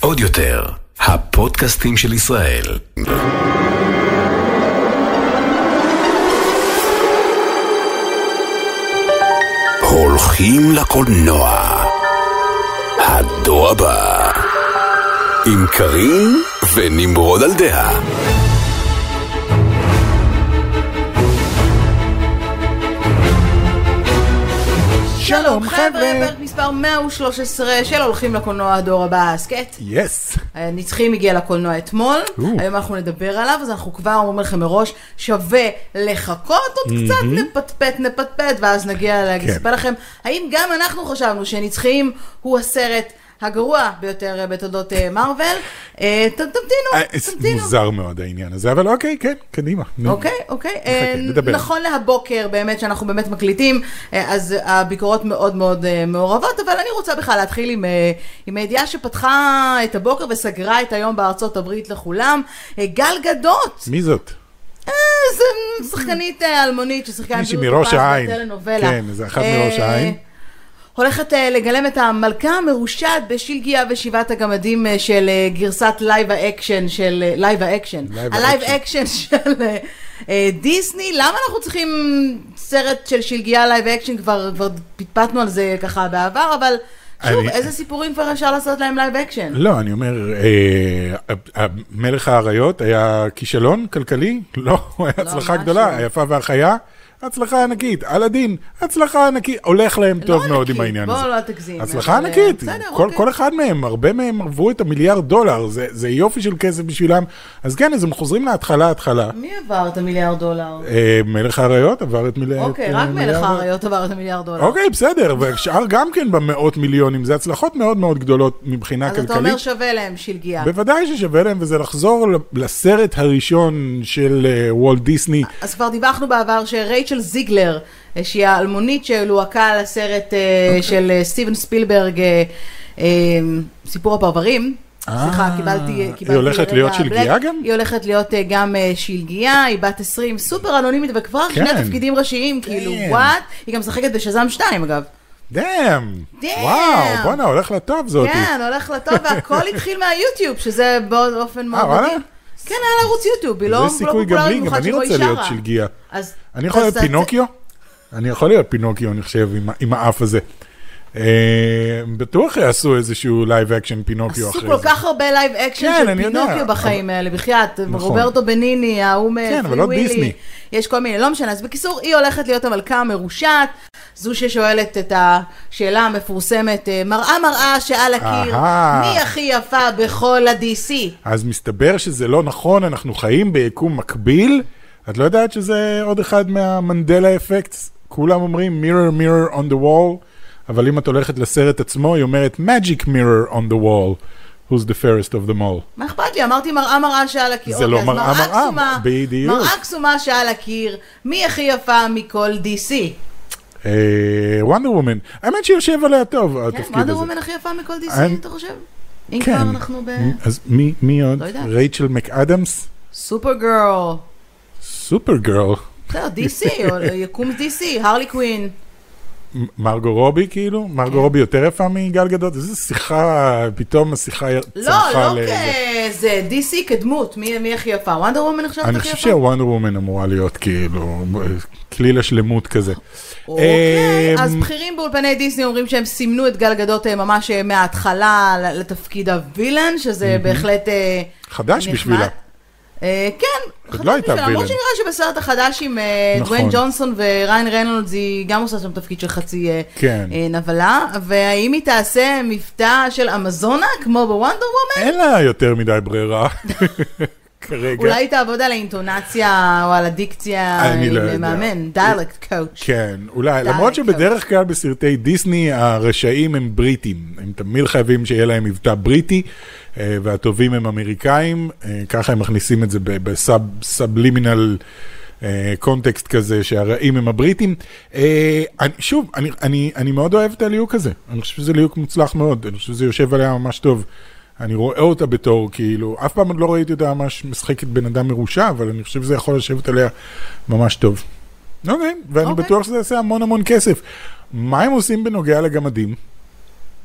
עוד יותר, הפודקאסטים של ישראל. הולכים לקולנוע. הדור הבא. עם קארין ונמרוד על דעה. שלום חבר'ה, פרק מספר 113 של הולכים לקולנוע הדור הבא, הסכת. יס. נצחים הגיע לקולנוע אתמול, היום אנחנו נדבר עליו, אז אנחנו כבר אומרים לכם מראש, שווה לחכות עוד קצת, נפטפט, נפטפט, ואז נגיע להספר כן. לכם, האם גם אנחנו חשבנו שנצחים הוא הסרט הגרוע ביותר בתולדות אה, מארוול. אה, ת- תמתינו, תמתינו. מוזר מאוד העניין הזה, אבל אוקיי, כן, קדימה. אוקיי, אוקיי. אה. נכון להבוקר, באמת, שאנחנו באמת מקליטים, אה, אז הביקורות מאוד מאוד אה, מעורבות, אבל אני רוצה בכלל להתחיל עם, אה, הידיעה שפתחה את הבוקר וסגרה את היום בארצות הברית לכולם. אה, גל גדות, מי זאת? אה, זו שחקנית אה, אלמונית ששיחקה עם מישהי מראש העין. כן, זה אחת מראש אה, העין. הולכת אה, לגלם את המלכה המרושעת בשלגיה ושבעת הגמדים אה, של אה, גרסת live ה-action של live ה-action. live ה-live. action של דיסני. למה אנחנו צריכים סרט של שלגיה live action? כבר כבר פטפטנו על זה ככה בעבר, אבל שוב, אני- איזה סיפורים כבר אפשר לעשות להם live action? לא, אני אומר, אה, מלך האריות היה כישלון כלכלי? לא, הוא היה הצלחה ממש גדולה, לא. היפה והחיה, הצלחה ענקית, אלאדין, הצלחה ענקית, הולך להם טוב לא מאוד ענקית, עם העניין הזה. לא תגזים. הצלחה אה, ענקית, בסדר, כל, אוקיי. כל אחד מהם, הרבה מהם עברו את המיליארד דולר, זה, זה יופי של כסף בשבילם, אז כן, אז הם חוזרים להתחלה, התחלה. מי עבר את המיליארד דולר? אה, מלך האריות עבר את מיליארד. אוקיי, אה, רק מלך האריות עבר את המיליארד דולר. אוקיי, בסדר, והשאר גם כן במאות מיליונים, זה הצלחות מאוד מאוד גדולות מבחינה אז כלכלית. אתה אומר שווה להם שלגיה. בוודאי ששווה להם, וזה לחזור לסרט הראשון של וולט דיסני. אז כבר דיווחנו בעבר שרייצ'ל זיגלר, אה, שהיא האלמונית שהלוהקה על הסרט אה, אוקיי. של אה, סטיבן ספילברג, סיפור הפרברים. סליחה, קיבלתי, היא הולכת להיות שלגיה. גם? היא הולכת להיות גם שלגיה, היא בת 20, סופר אנונימית, וכבר כן. שני תפקידים ראשיים, כאילו, כן. וואט? היא גם משחקת בשזם 2, אגב. דאם! וואו, בואנה, הולך לטוב זאתי. כן, הולך לטוב, והכל התחיל מהיוטיוב, שזה באופן מאוד? מדהים. כן, היה לה ערוץ יוטיוב, היא לא זה לא סיכוי גם פופולרית לי, גם במיוחד אני שבו היא רוצה להיות שרה. שלגיה. אני יכול להיות פינוקיו? אני יכול להיות פינוקיו, אני חושב, עם האף הזה. אה, בטוח יעשו איזשהו live action פינוקיו עשו אחרי כל זה. כך הרבה live action כן, של פינוקיו בחיים האלה, בחייאת, נכון. רוברטו בניני, ההוא כן, אבל מפרי לא ווילי. יש כל מיני, לא משנה. אז בקיצור, היא הולכת להיות המלכה המרושעת, זו ששואלת את השאלה המפורסמת, אה, מראה מראה שעל הקיר. מי הכי יפה בכל ה-DC? אז מסתבר שזה לא נכון, אנחנו חיים ביקום מקביל. את לא יודעת שזה עוד אחד מהמנדלה אפקטס? כולם אומרים mirror mirror on the wall, אבל אם את הולכת לסרט עצמו, היא אומרת magic mirror on the wall, who's the fairest of them all. מה אכפת לי? אמרתי מראה מראה שעל הקיר. זה לא אוקיי, מראה מראה, בדיוק. מראה קסומה שעל הקיר, מי הכי יפה מכל DC? וונדר וומן, האמת שיושב עליה טוב, כן, התפקיד וונדר הזה. וומן הכי יפה מכל DC, אתה חושב? אם כן. כבר אנחנו ב... אז מי, עוד? לא. רייצ'ל מקאדמס? סופר גרל. סופר גרל. בסדר, DC, יקום DC, הרלי קווין. מרגו רובי כאילו? מרגו כן. רובי יותר יפה מגל גדות? איזה שיחה, פתאום השיחה לא, צמחה לא לזה. כזה, DC כדמות, מי מי הכי יפה? וונדר וומן אני הכי חושב יפה? שהוונדר וומן אמורה להיות כאילו כליל השלמות כזה. אוקיי, אמ, אז בכירים באולפני דיסני אומרים שהם סימנו את גל גדות אה, ממש אה, מההתחלה ל- לתפקיד הווילן, שזה בהחלט אה, חדש נחמד. בשבילה. אה, כן, לא הייתה בשבילה, למרות. שנראה שבסרט החדש עם אה, נכון. דוויין ג'ונסון וריין רנולדס היא גם עושה שם תפקיד של חצי אה, כן. נבלה, והאם היא תעשה מבטא של אמזונה כמו בוונדר וומן? אין לה יותר מדי ברירה כרגע. אולי תעבוד על האינטונציה או על הדיקציה אני לא יודע. מאמן, דיאלקט קואוצ'. כן, אולי, די, למרות. שבדרך כלל בסרטי דיסני הרשעים הם בריטים, הם תמיד חייבים שיהיה להם מבטא בריטי, אה, והטובים הם אמריקאים, אה, ככה הם מכניסים את זה בסאבלימינל קונטקסט כזה, שהרעים הם הבריטים. אה, שוב, אני- אני אני מאוד אוהב את הליהוק הזה, אני חושב שזה ליהוק מוצלח מאוד, אני חושב שזה יושב עליה ממש טוב. אני רואה אותה בתור, כאילו, אף פעם עוד לא ראיתי אותה ממש משחקת בן אדם מרושע, אבל אני חושב שזה יכול לשבת עליה ממש טוב. אוקיי, ואני אוקיי. בטוח שזה יעשה המון המון כסף. מה הם עושים בנוגע לגמדים?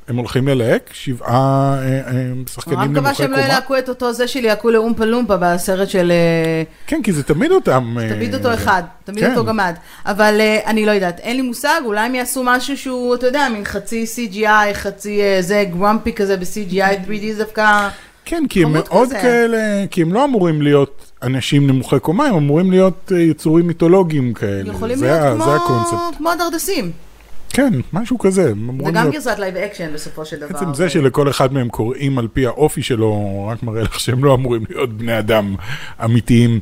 הם הולכים ללהק, שבעה אה, אה, אני שחקנים רק מקווה נמוכי שהם לא קומה. ילהקו את אותו זה של יעקו לאומפה לומפה בסרט של... אה, כן, כי זה תמיד אותם... תמיד אותו אחד, תמיד כן. אותו גמד. אבל אני לא יודעת, אין לי מושג, אולי הם יעשו משהו שהוא, אתה יודע, מין חצי CGI, חצי זה גרמפי כזה ב-CGI 3D, זה דווקא... כן, כי הם מאוד. כאלה, כי הם לא אמורים להיות אנשים נמוכי קומה, הם אמורים להיות יצורים מיתולוגיים כאלה. יכולים להיות. כמו הדרדסים. כן, משהו כזה. וגם להיות- גרסת live action בסופו של דבר. בעצם זה שלכל אחד מהם קוראים על פי האופי שלו, רק מראה לך שהם לא אמורים להיות בני אדם אמיתיים.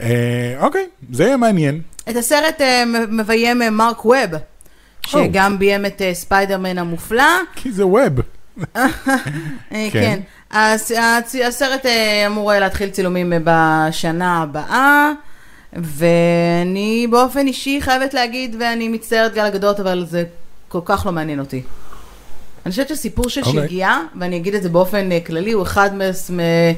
אה, אוקיי, זה יהיה מעניין. את הסרט אה, מביים אה, מרק ווב, שגם ביים את ספיידרמן המופלא. כי זה ווב. כן. כן. הסרט אמור להתחיל צילומים בשנה הבאה, ואני באופן אישי חייבת להגיד, ואני מצטערת גל הגדות, אבל זה כל כך לא מעניין אותי. אני חושבת שסיפור של אוקיי. שלגיה, ואני אגיד את זה באופן אה, כללי, הוא אחד מס- מ-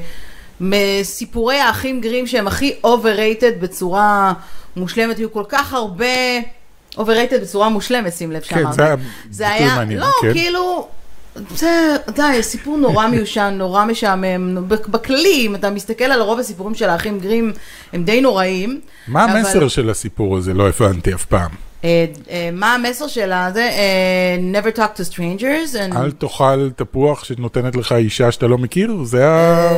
מסיפורי האחים גרים שהם הכי overrated בצורה מושלמת, היו כל כך הרבה overrated בצורה מושלמת, שים לב כן, שאמרת. זה היה זה היה, לא, כן. כאילו, זה, די, סיפור נורא מיושן, נורא משעמם. בכללי, אם אתה מסתכל על רוב הסיפורים של האחים גרים, הם די נוראים. מה אבל- המסר של הסיפור הזה? לא הבנתי אף פעם. אה, אה, מה המסר של הזה? אה, never talk to strangers. and- אל תאכל תפוח שנותנת לך אישה שאתה לא מכיר? זה ה...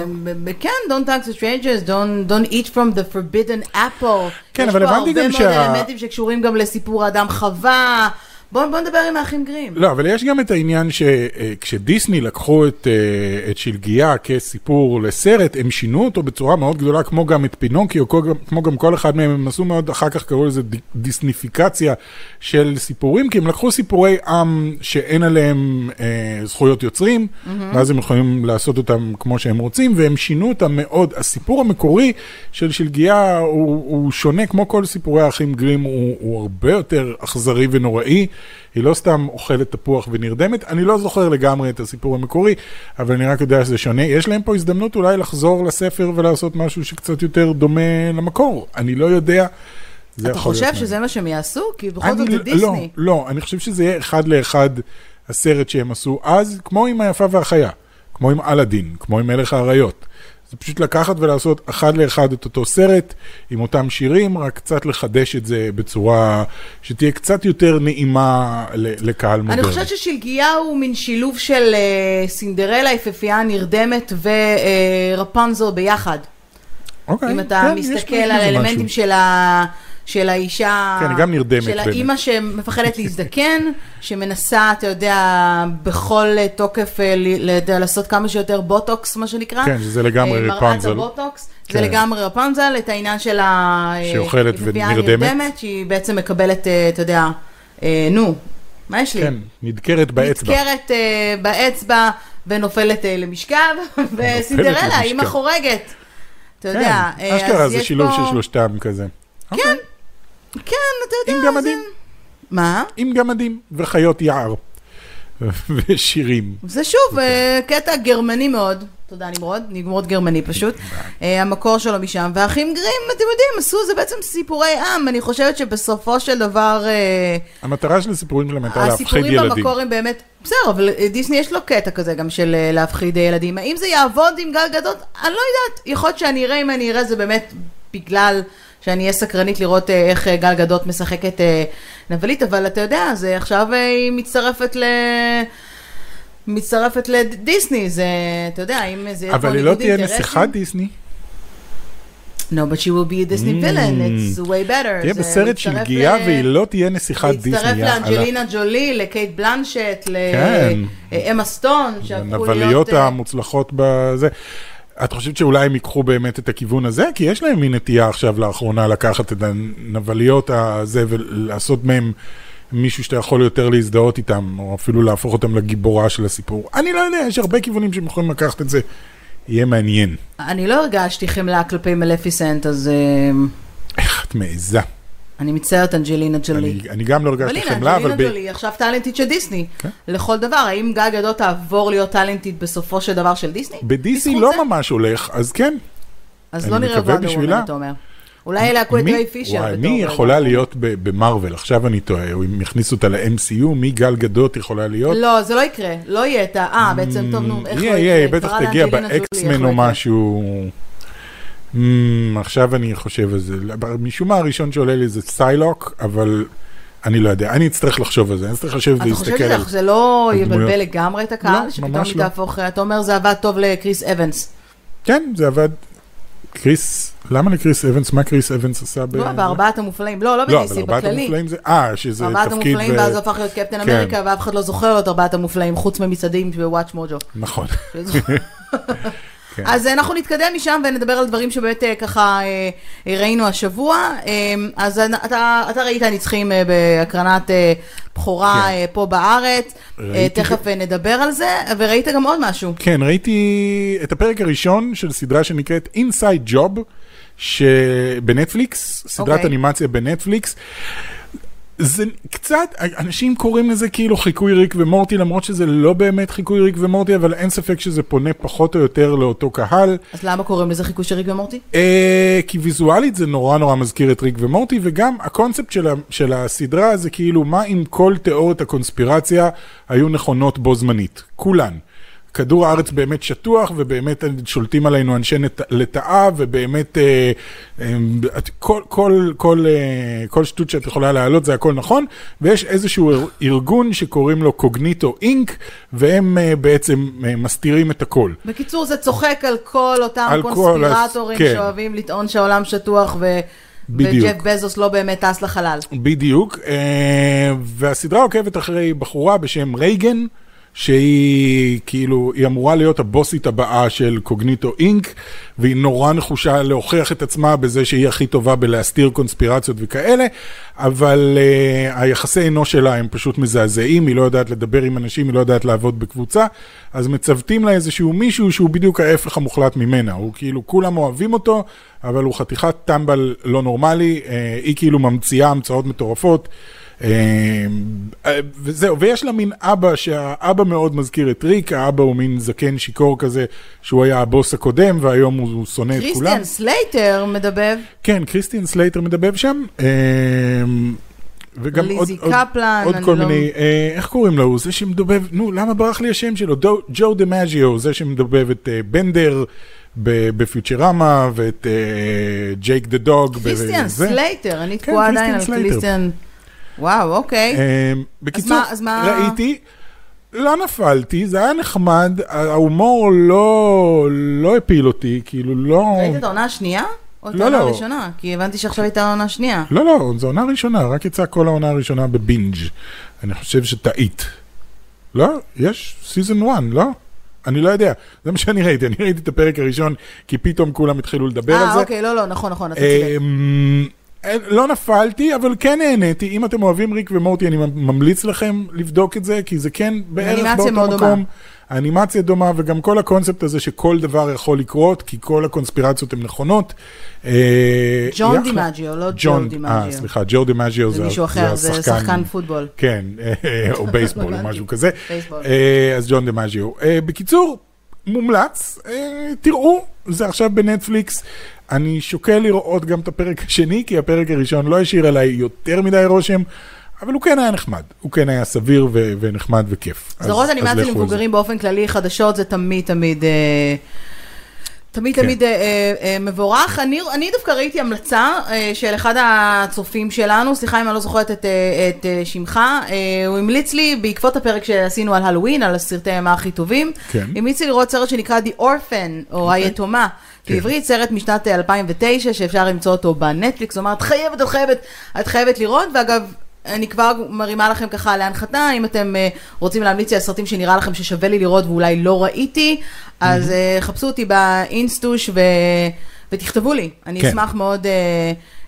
כן, don't talk to strangers, don't, don't eat from the forbidden apple. כן, יש אבל פה הבנתי גם הרבה שה- מאוד אלמנטים שקשורים גם לסיפור האדם חווה. בוא, בוא נדבר עם האחים גרים. לא, אבל יש גם את העניין שכשדיסני לקחו את, אה, את שלגיה כסיפור לסרט, הם שינו אותו בצורה מאוד גדולה, כמו גם את פינוקיו, כמו גם- כמו גם כל אחד מהם, הם עשו מאוד, אחר כך קראו לזה די- דיסניפיקציה של סיפורים, כי הם לקחו סיפורי עם שאין עליהם אה, זכויות יוצרים, ואז הם יכולים לעשות אותם כמו שהם רוצים, והם שינו אותם מאוד. הסיפור המקורי של שלגיה הוא, הוא שונה, כמו כל סיפורי האחים גרים, הוא, הוא הרבה יותר אכזרי ונוראי. היא לא סתם אוכלת תפוח ונרדמת. אני לא זוכר לגמרי את הסיפור המקורי, אבל אני רק יודע שזה שונה. יש להם פה הזדמנות אולי לחזור לספר ולעשות משהו שקצת יותר דומה למקור. אני לא יודע. אתה חושב שזה מה שהם יעשו? כי בכל זאת זה לא- דיסני. לא, לא, אני חושב שזה יהיה אחד לאחד הסרט שהם עשו אז, כמו עם היפה והחיה, כמו עם אלאדין, כמו עם מלך האריות. זה פשוט לקחת ולעשות אחד לאחד את אותו סרט, עם אותם שירים, רק קצת לחדש את זה בצורה שתהיה קצת יותר נעימה לקהל מודרני. אני חושבת ששלגיה הוא מין שילוב של אה, סינדרלה, יפהפייה נרדמת ורפנזל ביחד. אוקיי, אם אתה כן, מסתכל על. האלמנטים של ה... של האישה, כן, היא גם נרדמת של. האימא שמפחדת להזדקן, שמנסה, אתה יודע, בכל תוקף אה, ל- ל- לעשות כמה שיותר בוטוקס, מה שנקרא. כן, שזה לגמרי אה, מראת רפנזל. הבוטוקס, זה כן. לגמרי רפנזל, את העניין של ה... שהיא אוכלת ונרדמת. שהיא בעצם מקבלת, אה, אתה יודע, אה, נו, מה יש לי? כן, נדקרת באצבע. נדקרת אה, באצבע ונופלת אה, למשכב, וסינדרלה. אימא חורגת. אתה כן, יודע, אה, אשכרה אז זה יש שילוב פה- של שלושתם כזה. כן, כן, אתה יודע. עם גמדים. זה- מה? עם גמדים וחיות יער. ושירים. זה שוב אה, קטע גרמני מאוד. תודה נמרוד, נמרוד גרמני פשוט. אה, המקור שלו משם, והאחים גרים, אתם יודעים, עשו זה בעצם סיפורי עם. אני חושבת שבסופו של דבר... אה, המטרה של הסיפורים שלהם הייתה להפחיד הסיפורים ילדים. במקור הם באמת, בסדר, אבל דיסני יש לו קטע כזה גם של להפחיד ילדים. האם זה יעבוד עם גל גדות? אני לא יודעת. יכול להיות שאני אראה, אם אני אראה, זה באמת בגלל שאני אהיה סקרנית לראות אה, איך אה, גל גדות משחקת אה, נבלית, אבל אתה יודע, זה עכשיו היא מצטרפת ל... מצטרפת לדיסני, זה, אתה יודע, אם זה יהיה פה אבל היא לא תהיה. נסיכת דיסני. No, but she will be a Disney villain, it's way better. תהיה בסרט של גיאה ל- והיא לא תהיה נסיכת דיסני. להצטרף. לאנג'לינה ג'ולי, לקייט בלנשט, כן. לאמה סטון, שהפכו להיות... הנבליות המוצלחות בזה. את חושבת שאולי הם ייקחו באמת את הכיוון הזה? כי יש להם מין נטייה עכשיו לאחרונה לקחת את הנבליות הזה ולעשות מהם מישהו שאתה יכול יותר להזדהות איתם, או אפילו להפוך אותם לגיבורה של הסיפור. אני לא יודע, יש הרבה כיוונים שהם יכולים לקחת את זה. יהיה מעניין. אני לא הרגשתי חמלה כלפי מלפיסנט, אז אה, איך את מעיזה. אני מצטערת, אנג'לינה ג'ולי. אני, אני גם לא אבל הרגשתי הנה, חמלה, אבל... אנג'לינה ב... ג'ולי עכשיו טאלנטית של דיסני. כן. לכל דבר, האם גל גדות תעבור להיות טאלנטית בסופו של דבר של דיסני? בדיסני לא זה? ממש הולך, אז כן. אז לא נראה וונדר. וומן, אתה אומר. אולי אלה את מי- ריי פישר. וואי, מי יכולה להיות במרוויל? עכשיו אני טועה, אם יכניסו אותה ל-MCU, מי גל גדות יכולה להיות? לא, זה לא יקרה, לא יהיה את ה... אה, בעצם, טוב, נו, איך לא יהיה, יהיה, יקרה? בטח תגיע באקסמן לא או יקרה? משהו. אמ, עכשיו אני חושב על זה. משום מה הראשון שעולה לי זה Psylocke, אבל אני לא יודע. אני אצטרך לחשוב על זה, אני אצטרך לשבת אתה חושב ולהסתכל על... שזה לא. יבלבל לגמרי את הקהל? לא, שפתאום ממש היא לא. תהפוך... אתה אומר, זה עבד טוב לקריס אבנס. כן, זה עבד. קריס, למה לקריס אבנס? מה קריס אבנס עשה ב... לא, בארבעת המופלאים. לא, לא לא, אבל ב-DC, ארבעת בכללי. המופלאים זה... אה, שזה ארבעת תפקיד... המופלאים, ו- ואז הפך להיות קפטן כן. אמריקה, ואף אחד לא זוכר את ארבעת המופלאים, חוץ ממצעדים בוואץ' מוג'ו. נכון. כן. אז אנחנו נתקדם משם ונדבר על דברים שבאמת אה, ככה אה, אה, ראינו השבוע. אה, אז אתה, אתה ראית נצחים אה, בהקרנת אה, בכורה כן. אה, פה בארץ, אה, ראיתי תכף אה, נדבר על זה, וראית גם עוד משהו. כן, ראיתי את הפרק הראשון של סדרה שנקראת Inside Job, שבנטפליקס, סדרת אוקיי. אנימציה בנטפליקס. זה קצת, אנשים קוראים לזה כאילו חיקוי ריק ומורטי, למרות שזה לא באמת חיקוי ריק ומורטי, אבל אין ספק שזה פונה פחות או יותר לאותו קהל. אז למה קוראים לזה חיקוי של ריק ומורטי? אה, כי ויזואלית זה נורא נורא מזכיר את ריק ומורטי, וגם הקונספט של, ה, של הסדרה זה כאילו מה אם כל תיאוריות הקונספירציה היו נכונות בו זמנית, כולן. כדור הארץ באמת שטוח, ובאמת שולטים עלינו אנשי לטאה, ובאמת אה, כל, כל, כל, אה, כל שטות שאת יכולה להעלות זה הכל נכון, ויש איזשהו אר- ארגון שקוראים לו קוגניטו אינק, והם אה, בעצם מסתירים את הכל. בקיצור, זה צוחק על כל אותם על כל קונספירטורים הס- כן. שאוהבים לטעון שהעולם שטוח ו... בדיוק. וג'ף בזוס לא באמת טס לחלל. בדיוק, והסדרה עוקבת אחרי בחורה בשם רייגן, שהיא כאילו, היא אמורה להיות הבוסית הבאה של קוגניטו אינק, והיא נורא נחושה להוכיח את עצמה בזה שהיא הכי טובה בלהסתיר קונספירציות וכאלה, אבל uh, היחסי אנוש שלה הם פשוט מזעזעים, היא לא יודעת לדבר עם אנשים, היא לא יודעת לעבוד בקבוצה, אז מצוותים לה איזשהו מישהו שהוא בדיוק ההפך המוחלט ממנה, הוא כאילו, כולם אוהבים אותו, אבל הוא חתיכת טמבל לא נורמלי, uh, היא כאילו ממציאה המצאות מטורפות. אה, וזהו, ויש לה מין אבא, שהאבא מאוד מזכיר את ריק, האבא הוא מין זקן שיכור כזה, שהוא היה הבוס הקודם, והיום הוא שונא את כולם. קריסטיאן סלייטר מדבב, כן, קריסטיאן סלייטר מדבב שם. אה, וגם עוד, עוד, קפלן, עוד כל לא- מיני, אה, איך קוראים לו? זה שמדבב, נו, למה ברח לי השם שלו? דו, ג'ון דימאג'יו, זה שמדבב את אה, בנדר בפיוצ'רמה, ואת אה, Jake the Dog. קריסטיאן. סלייטר, אני כן, תקועה עדיין על. קריסטיאן... וואו, אוקיי. אה, בקיצור, מה- אז מה- ראיתי, לא נפלתי, זה היה נחמד, ההומור לא, לא הפיל אותי, כאילו לא... ראית את העונה השנייה? או את לא, העונה לא. הראשונה? כי הבנתי שעכשיו הייתה העונה השנייה. לא, לא, זו עונה ראשונה, רק יצאה כל העונה הראשונה ב binge. אני חושב שטעית. לא? יש season 1, לא? אני לא יודע, זה מה שאני ראיתי, אני ראיתי את הפרק הראשון, כי פתאום כולם התחילו לדבר על אה, זה. אוקיי, לא, לא, נכון, נכון, אתה צודק. לא נפלתי, אבל כן נהניתי. אם אתם אוהבים ריק ומורטי, אני ממליץ לכם לבדוק את זה, כי זה כן בערך באותו מאוד מקום. דומה. האנימציה דומה, וגם כל הקונספט הזה שכל דבר יכול לקרות, כי כל הקונספירציות הן נכונות. אה, ג'ון. דימאג'יו, לא ג'ו ג'ון, דימאג'יו. אה, סליחה, ג'ו דימאג'יו זה זה מישהו אחר, זה השחקן. שחקן פוטבול. כן, אה, או בייסבול או. משהו כזה. בייסבול. אה, אז ג'ון דימאג'יו. אה, בקיצור, מומלץ, תראו, זה עכשיו בנטפליקס. אני שוקל לראות גם את הפרק השני, כי הפרק הראשון לא השאיר עליי יותר מדי רושם, אבל הוא כן היה נחמד. הוא כן היה סביר ו- ונחמד וכיף. סדרות אנימציה. למבוגרים באופן כללי, חדשות זה תמיד תמיד... אה, תמיד כן. תמיד אה, אה, אה, מבורך. אני, אני דווקא ראיתי המלצה אה, של אחד הצופים שלנו, סליחה אם אני לא זוכרת את, אה, את אה, שמך, אה, הוא המליץ לי בעקבות הפרק שעשינו על הלואוין, על הסרטי אימה הכי טובים, כן. המליץ לי לראות סרט שנקרא The Orphan, או היתומה. כן. בעברית סרט משנת אה, 2009 שאפשר למצוא אותו בנטפליקס, הוא אמר, את חייבת, את חייבת, את חייבת לראות, ואגב, אני כבר מרימה לכם ככה להנחתה, אם אתם אה, רוצים להמליץ לי על סרטים שנראה לכם ששווה לי לראות ואולי לא ראיתי, אז אה, חפשו אותי באינסטוש ו... ותכתבו לי, אני כן. אשמח מאוד אה,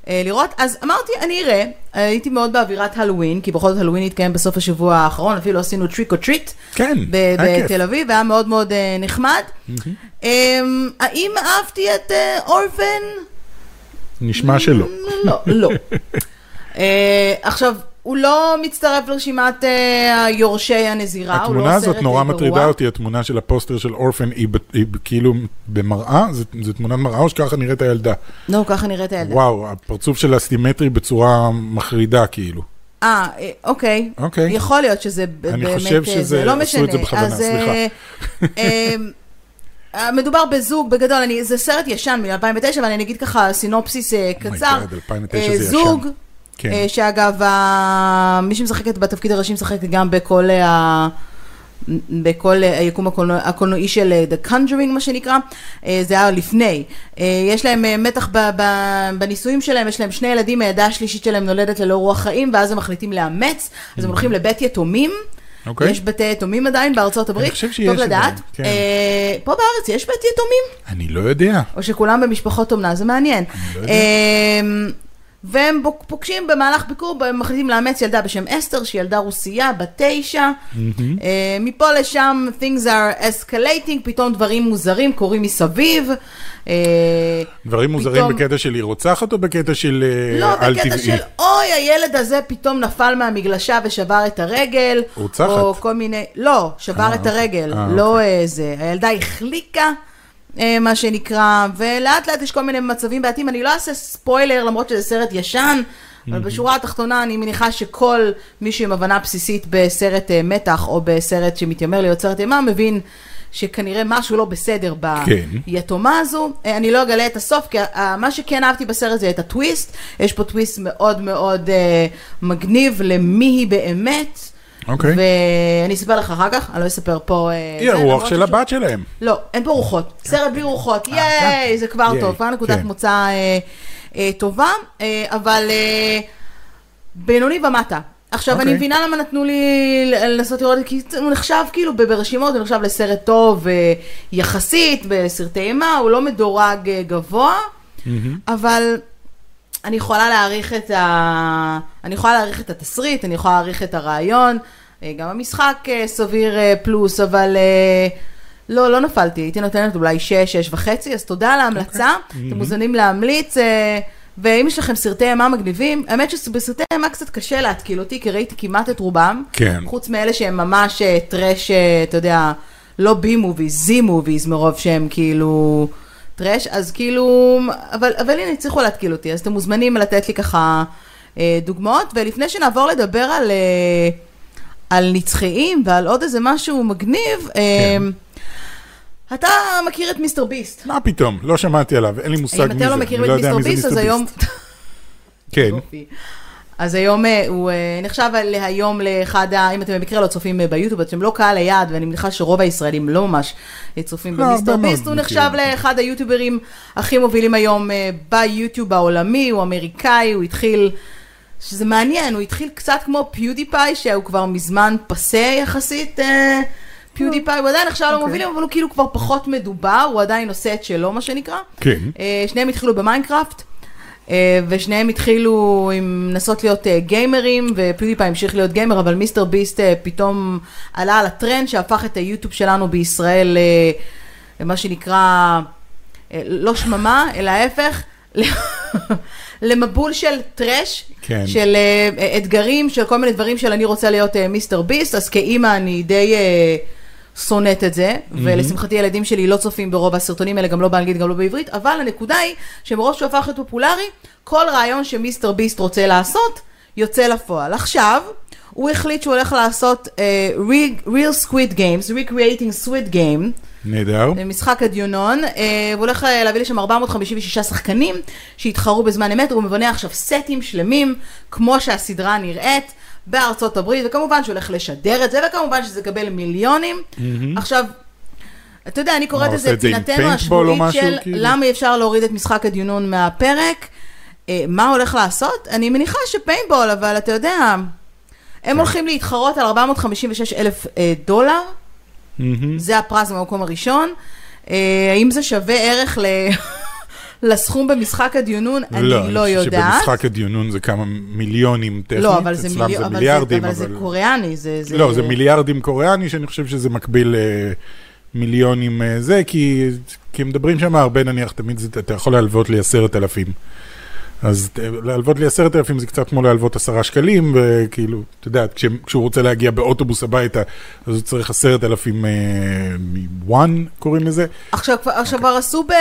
אה, לראות. אז אמרתי, אני אראה, הייתי מאוד באווירת הלואוין, כי בכל זאת הלואוין התקיים בסוף השבוע האחרון, אפילו עשינו trick or treat. כן, ב-. בתל אביב, היה מאוד מאוד אה, נחמד. אמ, האם אהבתי את אורפן? נשמע שלא. לא, לא. אה, עכשיו, הוא לא מצטרף לרשימת אה, יורשי הנזירה, הוא לא התמונה סרט הזאת נורא מטרידה. אותי, התמונה של הפוסטר של אורפן, היא ב- היא ב- כאילו במראה? זה- זה תמונת מראה או שככה נראית הילדה? נו, ככה נראית הילדה. וואו, הפרצוף שלה סימטרי בצורה מחרידה כאילו. אה, אה, אוקיי. אוקיי. יכול להיות שזה ב- אני באמת... חושב שזה- זה לא עשו משנה. את זה בכוונה, אז, אה, מדובר בזוג, בגדול, אני, זה סרט ישן מ-2009, אבל אני אגיד ככה סינופסיס אה, קצר. God, 2009 אה, זה ישן. זוג, כן. אה, שאגב, מי שמשחקת בתפקיד הראשי משחקת גם בכל אה, ה... בכל אה, היקום הקולנוע, הקולנועי של אה, The Conjuring, מה שנקרא, אה, זה היה לפני. אה, יש להם אה, מתח ב, ב, בנישואים שלהם, יש להם שני ילדים, הילדה השלישית שלהם נולדת ללא רוח חיים, ואז הם מחליטים לאמץ, אז הם הולכים לבית יתומים. אוקיי. יש בתי יתומים עדיין בארצות הברית, חושב שיש טוב לדעת. כן. אה, פה בארץ יש בית יתומים? אני לא יודע. או שכולם במשפחות אומנה, זה מעניין. לא יודע. אמ, והם פוגשים במהלך ביקור, הם מחליטים לאמץ ילדה בשם אסתר, שהיא ילדה רוסייה, בת תשע. אה, מפה לשם, things are escalating, פתאום דברים מוזרים קורים מסביב. אה, דברים מוזרים פתאום- בקטע של היא רוצחת או בקטע של אה, לא, על בקטע טבעי? של אוי, הילד הזה פתאום נפל מהמגלשה ושבר את הרגל. רוצחת? או כל מיני, לא, שבר אה, את הרגל, אה, לא אה, זה. הילדה החליקה. אה, מה שנקרא, ולאט לאט יש כל מיני מצבים בעייתיים, אני לא אעשה ספוילר למרות שזה סרט ישן, אבל בשורה התחתונה אני מניחה שכל מי שעם הבנה בסיסית בסרט אה, מתח או בסרט שמתיימר להיות סרט אימה מבין שכנראה משהו לא בסדר כן. ביתומה הזו. אה, אני לא אגלה את הסוף, כי מה שכן אהבתי בסרט זה את הטוויסט, יש פה טוויסט מאוד מאוד מגניב למי היא באמת. אוקיי. ואני אספר לך אחר כך, אני לא אספר פה... אה, היא הרוח של הבת שלהם. לא, אין פה רוחות. סרט בלי רוחות, ייי. זה כבר טוב, כבר נקודת כן. מוצא אה, אה, טובה, אה, אבל אה, בינוני ומטה. עכשיו, אוקיי. אני מבינה למה נתנו לי לנסות לראות, כי הוא נחשב כאילו ברשימות, הוא נחשב לסרט טוב אה, יחסית, בסרטי אימה, הוא לא מדורג אה, גבוה, אבל אני יכולה להעריך את ה... אני יכולה להעריך את התסריט, אני יכולה להעריך את הרעיון, אה, גם המשחק אה, סביר אה, פלוס, אבל לא, לא נפלתי, הייתי נותנת אולי שש, שש וחצי, אז תודה על ההמלצה, אתם מוזמנים להמליץ. ואם יש לכם סרטי אימה מגניבים, האמת שבסרטי אימה קצת קשה להתקיל אותי, כי ראיתי כמעט את רובם. כן. חוץ מאלה שהם ממש טרש, אתה יודע, לא בי מוביז, זי מוביז, מרוב שהם כאילו טרש, אז כאילו, אבל, אבל הנה, הצליחו להתקיל אותי, אז אתם מוזמנים לתת לי ככה דוגמאות, ולפני שנעבור לדבר על, אה, על נצחיים ועל עוד איזה משהו מגניב, אה, כן. אתה מכיר את מיסטר ביסט. מה פתאום? לא שמעתי עליו, אין לי מושג מי אם זה. אתם לא מכירים את מיסטר מי ביסט, אז היום... כן. אז היום אה, הוא אה, נחשב להיום לאחד ה... אם אתם במקרה לא צופים אה, ביוטיוב, אתם לא קהל היעד, ואני מניחה שרוב הישראלים לא ממש אה, צופים לא, ב MrBeast, הוא נחשב. לאחד היוטיוברים הכי מובילים היום אה, ביוטיוב העולמי, הוא אמריקאי, הוא התחיל... שזה מעניין, הוא התחיל קצת כמו PewDiePie, שהוא כבר מזמן פסה יחסית. אה, PewDiePie, הוא עדיין נחשב למובילים, אבל הוא כאילו כבר פחות מדובר, הוא עדיין עושה את שלו, מה שנקרא. כן. אה, שניהם התחילו במיינקראפט, אה, ושניהם התחילו עם לנסות להיות אה, גיימרים, ו PewDiePie המשיך להיות גיימר, אבל MrBeast אה, פתאום עלה על הטרנד שהפך את היוטיוב שלנו בישראל אה, למה שנקרא, אה, לא שממה, אלא ההפך. למבול של טראש, כן. של אה, אתגרים, של כל מיני דברים של אני רוצה להיות אה, MrBeast, אז כאימא אני די אה, שונאת את זה, ולשמחתי הילדים שלי לא צופים ברוב הסרטונים האלה, גם לא באנגלית, גם לא בעברית, אבל הנקודה היא שמרוב שהוא הפך להיות פופולרי, כל רעיון שמיסטר ביסט רוצה לעשות, יוצא לפועל. עכשיו, הוא החליט שהוא הולך לעשות real, real Squid Games, Recreating Squid Game, נהדר. משחק הדיונון, אה, הוא הולך אה, להביא לשם 456 שחקנים שיתחרו בזמן אמת, הוא מבנה עכשיו סטים שלמים, כמו שהסדרה נראית, בארצות הברית, וכמובן שהוא הולך לשדר את זה, וכמובן שזה יקבל מיליונים. עכשיו, אתה יודע, אני קוראת לזה את פינתנו השבועית של כאילו? למה אפשר להוריד את משחק הדיונון מהפרק. אה, מה הולך לעשות? אני מניחה שפיינטבול, אבל אתה יודע, הם הולכים להתחרות על 456 אלף דולר. מהמם. זה הפרס במקום הראשון. אה, האם זה שווה ערך ל... לסכום במשחק הדיונון? אני לא אני חושב יודעת. שבמשחק הדיונון זה כמה מיליונים טכנית, לא, אבל זה, אצלם מיליו... זה אבל זה, מיליארדים, אבל זה קוריאני, זה... זה... לא, זה מיליארדים קוריאני, שאני חושב שזה מקביל למיליונים אה, זה, כי, כי מדברים שם הרבה, נניח, תמיד זה, אתה יכול להלוות לי עשרת אלפים. אז אה, להלוות לי עשרת אלפים זה קצת כמו להלוות עשרה שקלים, וכאילו, אתה יודע, כש- כשהוא רוצה להגיע באוטובוס הביתה, אז הוא צריך עשרת אלפים מוואן, קוראים לזה. עכשיו, כבר- עשו ב-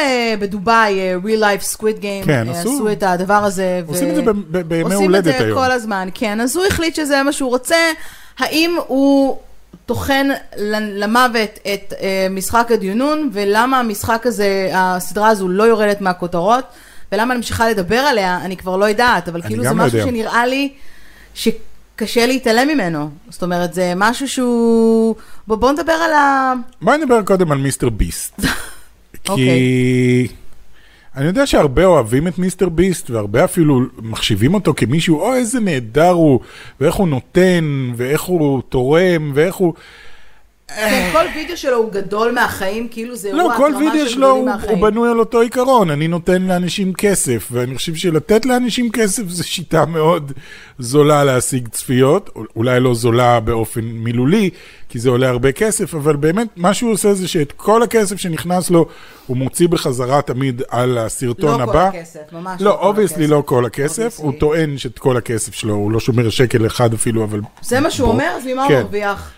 בדובאי אה, real life squid game, כן, אה, עשו. עשו את הדבר הזה. ו- עושים את זה ב- ב- בימי עושים את הולדת זה היום. כל הזמן, כן. אז הוא החליט שזה מה שהוא רוצה. האם הוא טוחן למוות את אה, משחק הדיונון, ולמה המשחק הזה, הסדרה הזו לא יורדת מהכותרות, ולמה אני ממשיכה לדבר עליה, אני כבר לא יודעת, אבל כאילו זה לא משהו יודע. שנראה לי שקשה להתעלם ממנו. זאת אומרת, זה משהו שהוא... בוא, בוא נדבר על ה... בואי נדבר קודם על מיסטר ביסט. אוקיי. כי אני יודע שהרבה אוהבים את מיסטר ביסט, והרבה אפילו מחשיבים אותו כמישהו, או איזה נהדר הוא, ואיך הוא נותן, ואיך הוא תורם, ואיך הוא... כן, כל וידאו שלו הוא גדול מהחיים, כאילו זה לא, אירוע כל התרמה וידאו של שלו הוא. הוא בנוי על אותו עיקרון, אני נותן לאנשים כסף, ואני חושב שלתת לאנשים כסף זו שיטה מאוד זולה להשיג צפיות, אולי לא זולה באופן מילולי, כי זה עולה הרבה כסף, אבל באמת מה שהוא עושה זה שאת כל הכסף שנכנס לו, הוא מוציא בחזרה תמיד על הסרטון לא כל הבא. הכסף, ממש לא, לא כל הכסף. לא כל הכסף, הוא Obviously. טוען שאת כל הכסף שלו, הוא לא שומר שקל אחד אפילו, אבל... זה מה שהוא בוא. אומר, אז ממה הוא כן. מרוויח?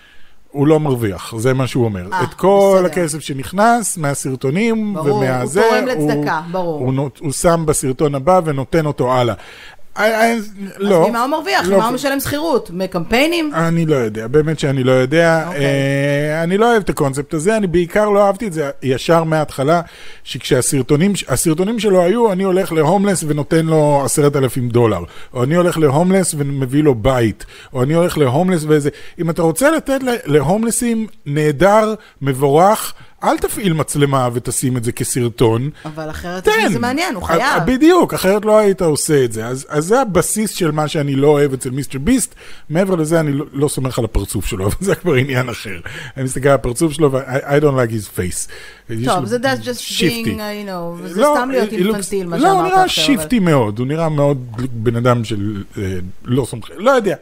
הוא לא מרוויח, זה מה שהוא אומר. אה, את כל בסדר. הכסף שנכנס מהסרטונים ברור, ומהזה, הוא ברור. הוא, נות- הוא שם בסרטון הבא ונותן אותו הלאה. לא. אז ממה הוא מרוויח? לא. ממה הוא משלם שכירות? מקמפיינים? אני לא יודע, באמת שאני לא יודע. אוקיי. אה, אני לא אוהב את הקונספט הזה, אני בעיקר לא אהבתי את זה ישר מההתחלה, שכשהסרטונים הסרטונים שלו היו, אני הולך להומלס ונותן לו עשרת אלפים דולר, או אני הולך להומלס ומביא לו בית, או אני הולך להומלס ואיזה... אם אתה רוצה לתת להומלסים נהדר, מבורך, אל תפעיל מצלמה ותשים את זה כסרטון. אבל אחרת תן. זה מעניין, הוא אה, חייב. בדיוק, אחרת לא היית עושה את זה. אז, אז זה הבסיס של מה שאני לא אוהב אצל מיסטר ביסט. מעבר לזה, אני לא, לא סומך על הפרצוף שלו, אבל זה כבר עניין אחר. אני מסתכל על הפרצוף שלו, ו- I, I don't like his face. טוב, זה that's just שיפטי. being, you know, זה לא, סתם להיות אינפנטיל, מה לא, שאמרת הוא נראה עכשיו. שיפטי מאוד, הוא נראה מאוד בן אדם של אה, לא סומך, לא יודע.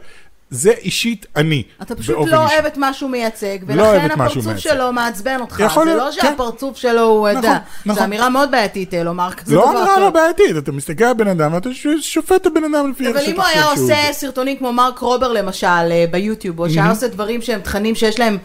זה אישית אני, אתה פשוט לא אישי. אוהב את מה שהוא מייצג, לא ולכן שהוא הפרצוף. שלו מעצבן אותך. זה לא כן. שהפרצוף שלו הוא, אתה יודע, נכון, זו נכון. אמירה מאוד בעייתית אה, לומר כזה לא דבר. אמירה טוב. לא בעייתית, אתה מסתכל על בן אדם ואתה שופט את הבן אדם לפי איך אבל שאתה אם הוא היה חושב שהוא עושה. סרטונים כמו מרק רובר למשל אה, ביוטיוב, או שהיה עושה דברים שהם תכנים שיש להם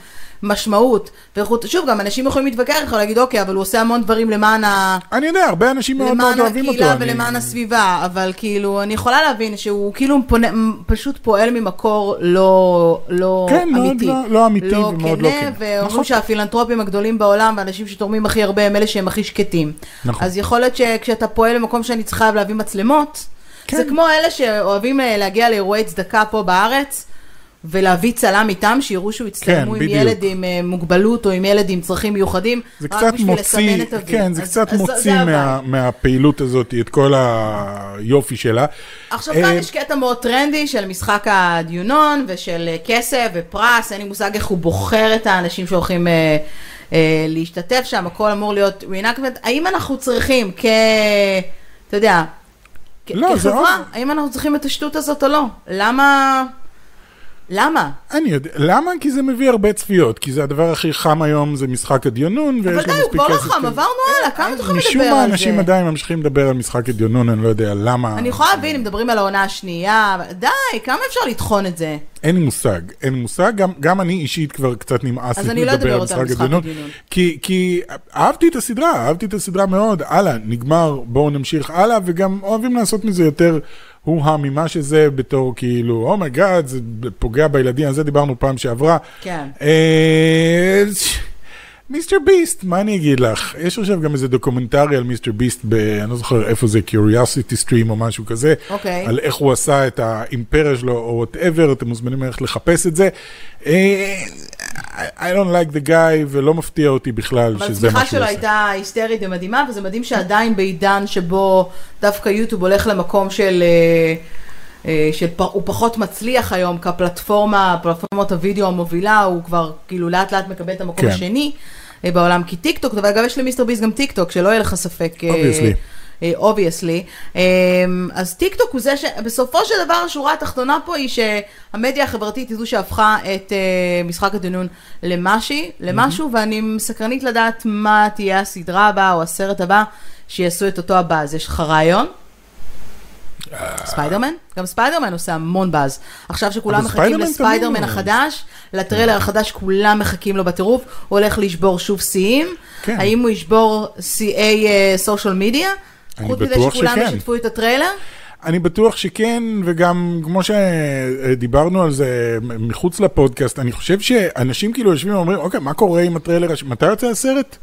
משמעות, ואיכות, שוב, גם אנשים יכולים להתווכח, יכולים להגיד, אוקיי, אבל הוא עושה המון דברים למען ה... אני יודע, הרבה אנשים מאוד מאוד למען אוהבים אותו. הקהילה אני- ולמען הסביבה, אבל כאילו, אני יכולה להבין שהוא כאילו פונה, פשוט פועל ממקור לא, לא כן, מאוד אמיתי. לא- לא אמיתי ומאוד לא כן. ואומרים נכון. שהפילנטרופים הגדולים בעולם, ואנשים שתורמים הכי הרבה, הם אלה שהם הכי שקטים. נכון. אז יכול להיות שכשאתה פועל במקום שאני צריכה להביא מצלמות, כן. זה כמו אלה שאוהבים אה, להגיע לאירועי צדקה פה בארץ. ולהביא צלם איתם, שיראו שהוא הצטלמו עם בדיוק. ילד עם אה, מוגבלות או עם ילד עם צרכים מיוחדים, זה רק קצת בשביל מוציא, לסמן את ה-V. כן, זה אז- קצת אז מוציא זה מה. מהפעילות הזאת את כל היופי שלה. עכשיו אה, כאן יש קטע מאוד טרנדי של משחק הדיונון ושל אה, כסף ופרס, אין לי מושג איך הוא בוחר את האנשים שהולכים אה, אה, להשתתף שם, הכל אמור להיות reenactment. האם אנחנו צריכים כ... אתה יודע, לא, כחברה, עוד- האם אנחנו צריכים את השטות הזאת או לא? למה? למה? אני יודע, למה? כי זה מביא הרבה צפיות, כי זה הדבר הכי חם היום, זה משחק הדיונון, ויש אבל לו די, הוא מספיק כבר לא כסף. חם, כזה. עברנו הלאה, כמה אתה יכול לדבר משום על מה זה? אנשים עדיין ממשיכים לדבר על משחק הדיונון, אני לא יודע למה. אני יכולה להבין מדברים על העונה השנייה, אבל די, כמה אפשר לטחון את זה? אין לי מושג, אין לי מושג, גם, גם אני אישית כבר קצת נמאס לי לא לדבר על משחק הדיונון. כי, כי אהבתי את הסדרה, אהבתי את הסדרה מאוד, הלאה, נגמר, בואו נמשיך הלאה, וגם אוהבים לעשות מזה יותר הו-הא ממה שזה בתור כאילו, oh my God, זה פוגע בילדים, על זה דיברנו פעם שעברה. כן. אה, MrBeast, מה אני אגיד לך? יש עכשיו גם איזה דוקומנטרי על MrBeast, ב, אני לא זוכר איפה זה, Curiosity Stream או משהו כזה, אוקיי. על איך הוא עשה את האימפריה שלו או whatever, אתם מוזמנים ללכת לחפש את זה. I don't like the guy, ולא מפתיע אותי בכלל אבל שזה מה הצמיחה שהוא שלו עושה. הייתה היסטרית ומדהימה, וזה מדהים שעדיין בעידן שבו דווקא יוטיוב הולך למקום של... אה, אה, שהוא פחות מצליח היום כפלטפורמה, פלטפורמות הוידאו המובילה, הוא כבר כאילו לאט לאט מקבל את המקום כן. השני אה, בעולם כטיק טוק, אבל אגב יש ל MrBeast גם טיק טוק, שלא יהיה לך ספק. Obviously. Obviously. אז טיק טוק הוא זה שבסופו של דבר השורה התחתונה פה היא שהמדיה החברתית היא זו שהפכה את אה, משחק הדיונון למשי, למשהו, ואני סקרנית לדעת מה תהיה הסדרה הבאה או הסרט הבא שיעשו את אותו הבא. אז יש לך רעיון? ספיידרמן? גם ספיידרמן עושה המון באז. עכשיו שכולם מחכים ספיידרמן לספיידרמן החדש, לטריילר החדש, כולם מחכים לו בטירוף, הוא הולך לשבור שוב שיאים. כן. האם הוא ישבור שיאי social media? אני חוץ מזה בטוח שכולם שכן. ישתפו את הטריילר? אני בטוח שכן, וגם כמו שדיברנו על זה מחוץ לפודקאסט, אני חושב שאנשים כאילו יושבים ואומרים, אוקיי, מה קורה עם הטריילר? מתי יוצא הסרט?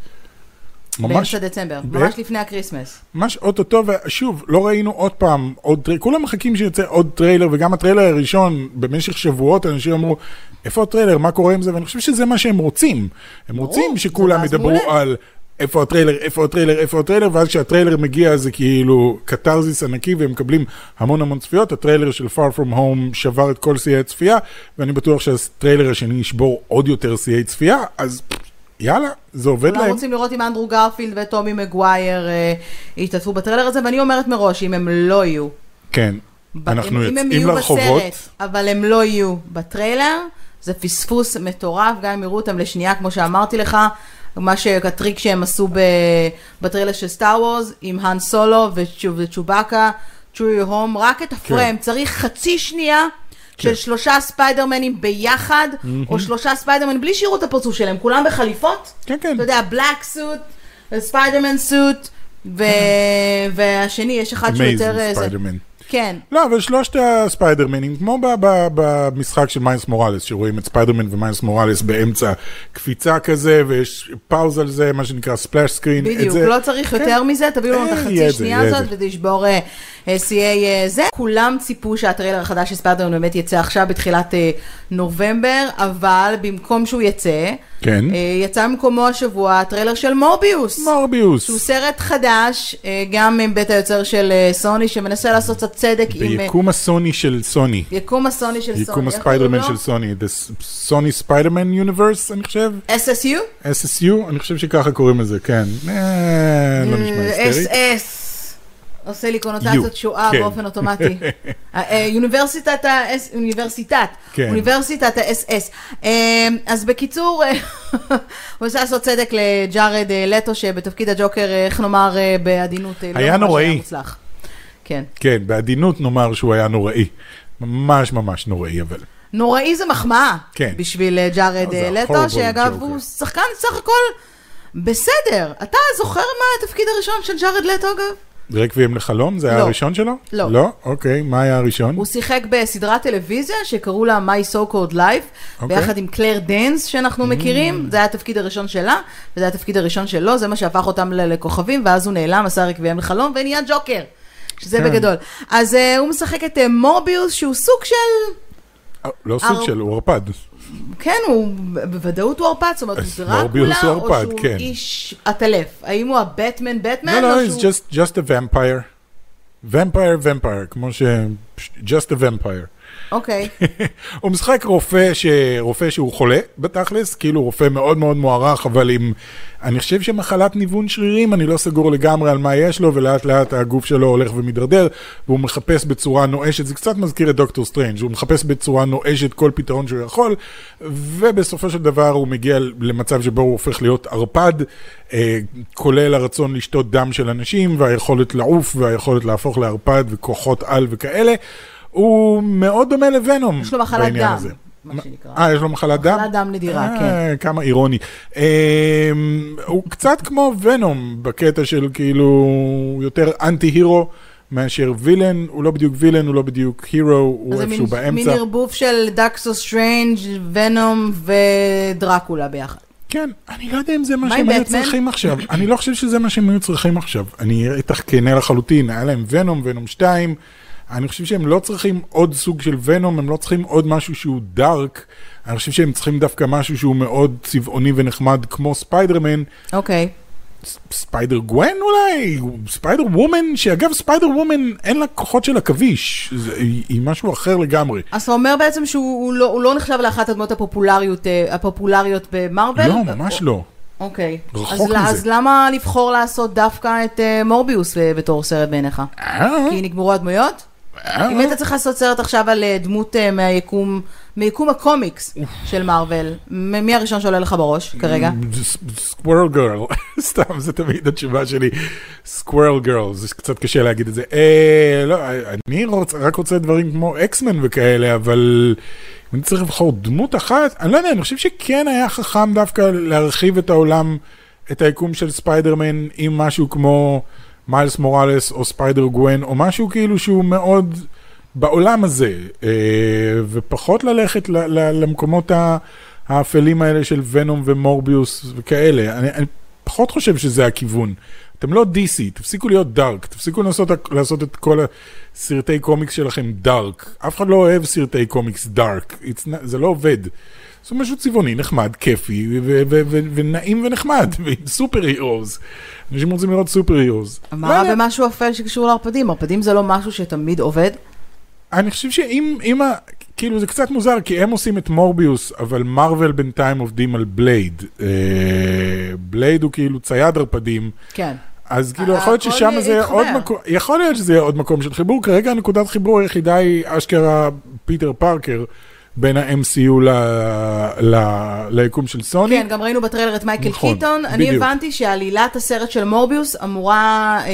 ממש, באמצע דצמבר, ב- ממש לפני ה Christmas. ממש אוטוטו, ושוב, לא ראינו עוד פעם עוד טריילר, כולם מחכים שיצא עוד טריילר, וגם הטריילר הראשון, במשך שבועות אנשים אמרו, איפה הטריילר, מה קורה עם זה? ואני חושב שזה מה שהם רוצים. הם רוצים שכולם ידברו. על איפה הטריילר, איפה הטריילר, איפה הטריילר, ואז כשהטריילר מגיע זה כאילו קתרזיס ענקי, והם מקבלים המון המון צפיות. הטריילר של Far From Home שבר את כל שיאי הצפייה, ואני בטוח שהטריילר השני ישבור עוד יותר שיאי צפייה, אז יאללה, זה עובד להם. רוצים לראות אם אנדרו גרפילד וטומי מגווייר אה, ישתתפו בטריילר הזה, ואני אומרת מראש, אם הם לא יהיו, כן, ב- אנחנו אם- אם הם יוצאים יהיו לרחובות. בסרט, אבל הם לא יהיו בטריילר, זה פספוס מטורף, גם אם יראו אותם לשנייה, כמו שאמרתי לך, מה שהטריק שהם עשו ב- בטריילר של סטאר וורז, עם האן סולו וצ'ו- וצ'ובאקה, Chewie, we're home, רק את הפריים, צריך חצי שנייה. של כן. שלושה ספיידרמנים ביחד, או שלושה ספיידרמנים בלי שיראו את הפרצוף שלהם, כולם בחליפות. כן, כן. אתה יודע, black suit, ספיידרמן suit, והשני, יש אחד שהוא יותר... אה, זה- ספיידרמן. כן. לא, אבל שלושת הספיידרמנים, כמו ב- ב- במשחק של מיילס מוראלס, שרואים את ספיידרמן ומיילס מוראלס באמצע קפיצה כזה, ויש pause על זה, מה שנקרא splash screen. בדיוק, זה, לא צריך כן. יותר מזה, תביאו לנו את אה, החצי שנייה הזאת. וזה ישבור אה, אה, שיאי זה. כולם ציפו שהטריילר החדש של ספיידרמן באמת יצא עכשיו בתחילת נובמבר, אבל במקום שהוא יצא, כן. אה, יצא במקומו השבוע הטריילר של מורביוס. מורביוס. שהוא סרט חדש, אה, גם עם בית היוצר של אה, סוני, שמנסה לעשות קצת צדק עם... ביקום הסוני של סוני. יקום הסוני של סוני. יקום איך הספיידרמן של? סוני. The Sony Spider-Man Universe, אני חושב. SSU? SSU, אני חושב שככה קוראים לזה, כן. לא נשמע היסטרי. SS. עושה לי קונוטציות שואה כן. באופן אוטומטי. אה, אה, אוניברסיטת ה-S, אוניברסיטת, כן. אוניברסיטת ה-SS. אה, אז בקיצור, אה, הוא רוצה לעשות צדק לג'ארד לטו, שבתפקיד הג'וקר, איך נאמר בעדינות, לא היה ממש נוראי. מוצלח. כן. כן, בעדינות נאמר שהוא היה נוראי. ממש ממש נוראי, אבל. נוראי זה מחמאה. כן. בשביל ג'ארד לטו, שאגב. הוא שחקן סך הכל בסדר. אתה זוכר מה התפקיד הראשון של ג'ארד לטו, אגב? רקוויאם לחלום, זה היה לא. הראשון שלו? לא. לא? אוקיי, מה היה הראשון? הוא שיחק בסדרת טלוויזיה שקראו לה My So Called Life, אוקיי. ביחד עם קלייר דיינס שאנחנו מכירים, זה היה התפקיד הראשון שלה, וזה היה התפקיד הראשון שלו, זה מה שהפך אותם לכוכבים, ואז הוא נעלם, עשה רקוויאם לחלום, ונהיה ג'וקר, שזה כן. בגדול. אז uh, הוא משחק את uh, מורביוס, שהוא סוג של, אה, לא סוג של, הוא ערפד. כן, הוא בוודאות הוא ערפד, זאת אומרת, הוא דרקולה, הוא או ערפד, שהוא כן. איש עטלף. האם הוא ה batman בטמן, לא, לא, it's שהוא... just, just a vampire. vampire, vampire, כמו ש... just a vampire. אוקיי, הוא משחק רופא, ש... רופא שהוא חולה בתכלס, כאילו רופא מאוד מאוד מוערך, אבל עם, אני חושב שמחלת ניוון שרירים, אני לא סגור לגמרי על מה יש לו, ולאט לאט הגוף שלו הולך ומידרדר, והוא מחפש בצורה נואשת, זה קצת מזכיר את דוקטור סטרנג', הוא מחפש בצורה נואשת כל פתרון שהוא יכול, ובסופו של דבר הוא מגיע למצב שבו הוא הופך להיות ערפד, אה, כולל הרצון לשתות דם של אנשים, והיכולת לעוף, והיכולת להפוך לערפד, וכוחות על וכאלה. הוא מאוד דומה לוונום יש לו מחלת דם, הזה. מה שנקרא. אה, יש לו מחלת דם? מחלת דם נדירה, אה, כן. כמה אירוני. אה, הוא קצת כמו ונום, בקטע של כאילו יותר anti-hero מאשר villain, הוא לא בדיוק villain, הוא לא בדיוק hero, הוא אז זה איפשהו מין- מין באמצע. ערבוב של דוקטור סטרנג', ונום ודרקולה ביחד. כן, אני לא יודע אם זה מה שהם היו? צריכים עכשיו. אני לא חושב שזה מה שהם היו צריכים עכשיו. אני איתך כנה לחלוטין, היה להם ונום, ונום 2. אני חושב שהם לא צריכים עוד סוג של ונום, הם לא צריכים עוד משהו שהוא dark. אני חושב שהם צריכים דווקא משהו שהוא מאוד צבעוני ונחמד, כמו ספיידרמן. אוקיי. ס- ספיידר גוון אולי? ספיידר וומן? שאגב, ספיידר וומן אין לה כוחות של עכביש. היא משהו אחר לגמרי. אז אתה אומר בעצם שהוא הוא לא, לא נחשב לאחת הדמות הפופולריות, אה, הפופולריות במרוויל? לא, ממש לא. אוקיי. רחוק אז, מזה. אז למה לבחור לעשות דווקא את אה, מורביוס אה, בתור סרט בעיניך? כי נגמרו הדמויות? אה, אם היית צריך לעשות סרט עכשיו על אה, דמות אה, מהיקום, מיקום הקומיקס של מארוול, מי הראשון שעולה לך בראש כרגע? סקוורל גרל, סתם, זה תמיד התשובה שלי, סקוורל גרל, זה קצת קשה להגיד את זה. לא, אני רק רוצה דברים כמו אקס-מן וכאלה, אבל אם אני צריך לבחור דמות אחת, אני לא יודע, אני חושב שכן היה חכם דווקא להרחיב את העולם, את היקום של ספיידרמן עם משהו כמו מיילס מוראלס או ספיידר גוון, או משהו כאילו שהוא מאוד... בעולם הזה, אה, ופחות ללכת ל- ל- למקומות האפלים האלה של ונום ומורביוס וכאלה. אני, אני פחות חושב שזה הכיוון. אתם לא DC, תפסיקו להיות dark, תפסיקו לנסות לעשות את כל הסרטי קומיקס שלכם dark. אף אחד לא אוהב סרטי קומיקס dark, זה לא עובד. זה משהו צבעוני, נחמד, כיפי, ונעים ונחמד, super heroes. אנשים רוצים לראות super heroes. מה רע במשהו אפל שקשור לערפדים? ערפדים זה לא משהו שתמיד עובד? אני חושב שאם, אם ה... כאילו זה קצת מוזר, כי הם עושים את מורביוס, אבל מארוול בינתיים עובדים על בלייד. אה, בלייד הוא כאילו צייד ערפדים, כן. אז כאילו יכול להיות ששם זה יהיה. עוד מקום, יכול להיות שזה יהיה עוד מקום של חיבור, כרגע הנקודת חיבור היחידה היא אשכרה פיטר פארקר. בין ה-MCU ל... ל... ליקום של סוני. כן, גם ראינו בטריילר את מייקל נכון, קיטון. אני בדיוק. הבנתי שעלילת הסרט של מורביוס אמורה אה,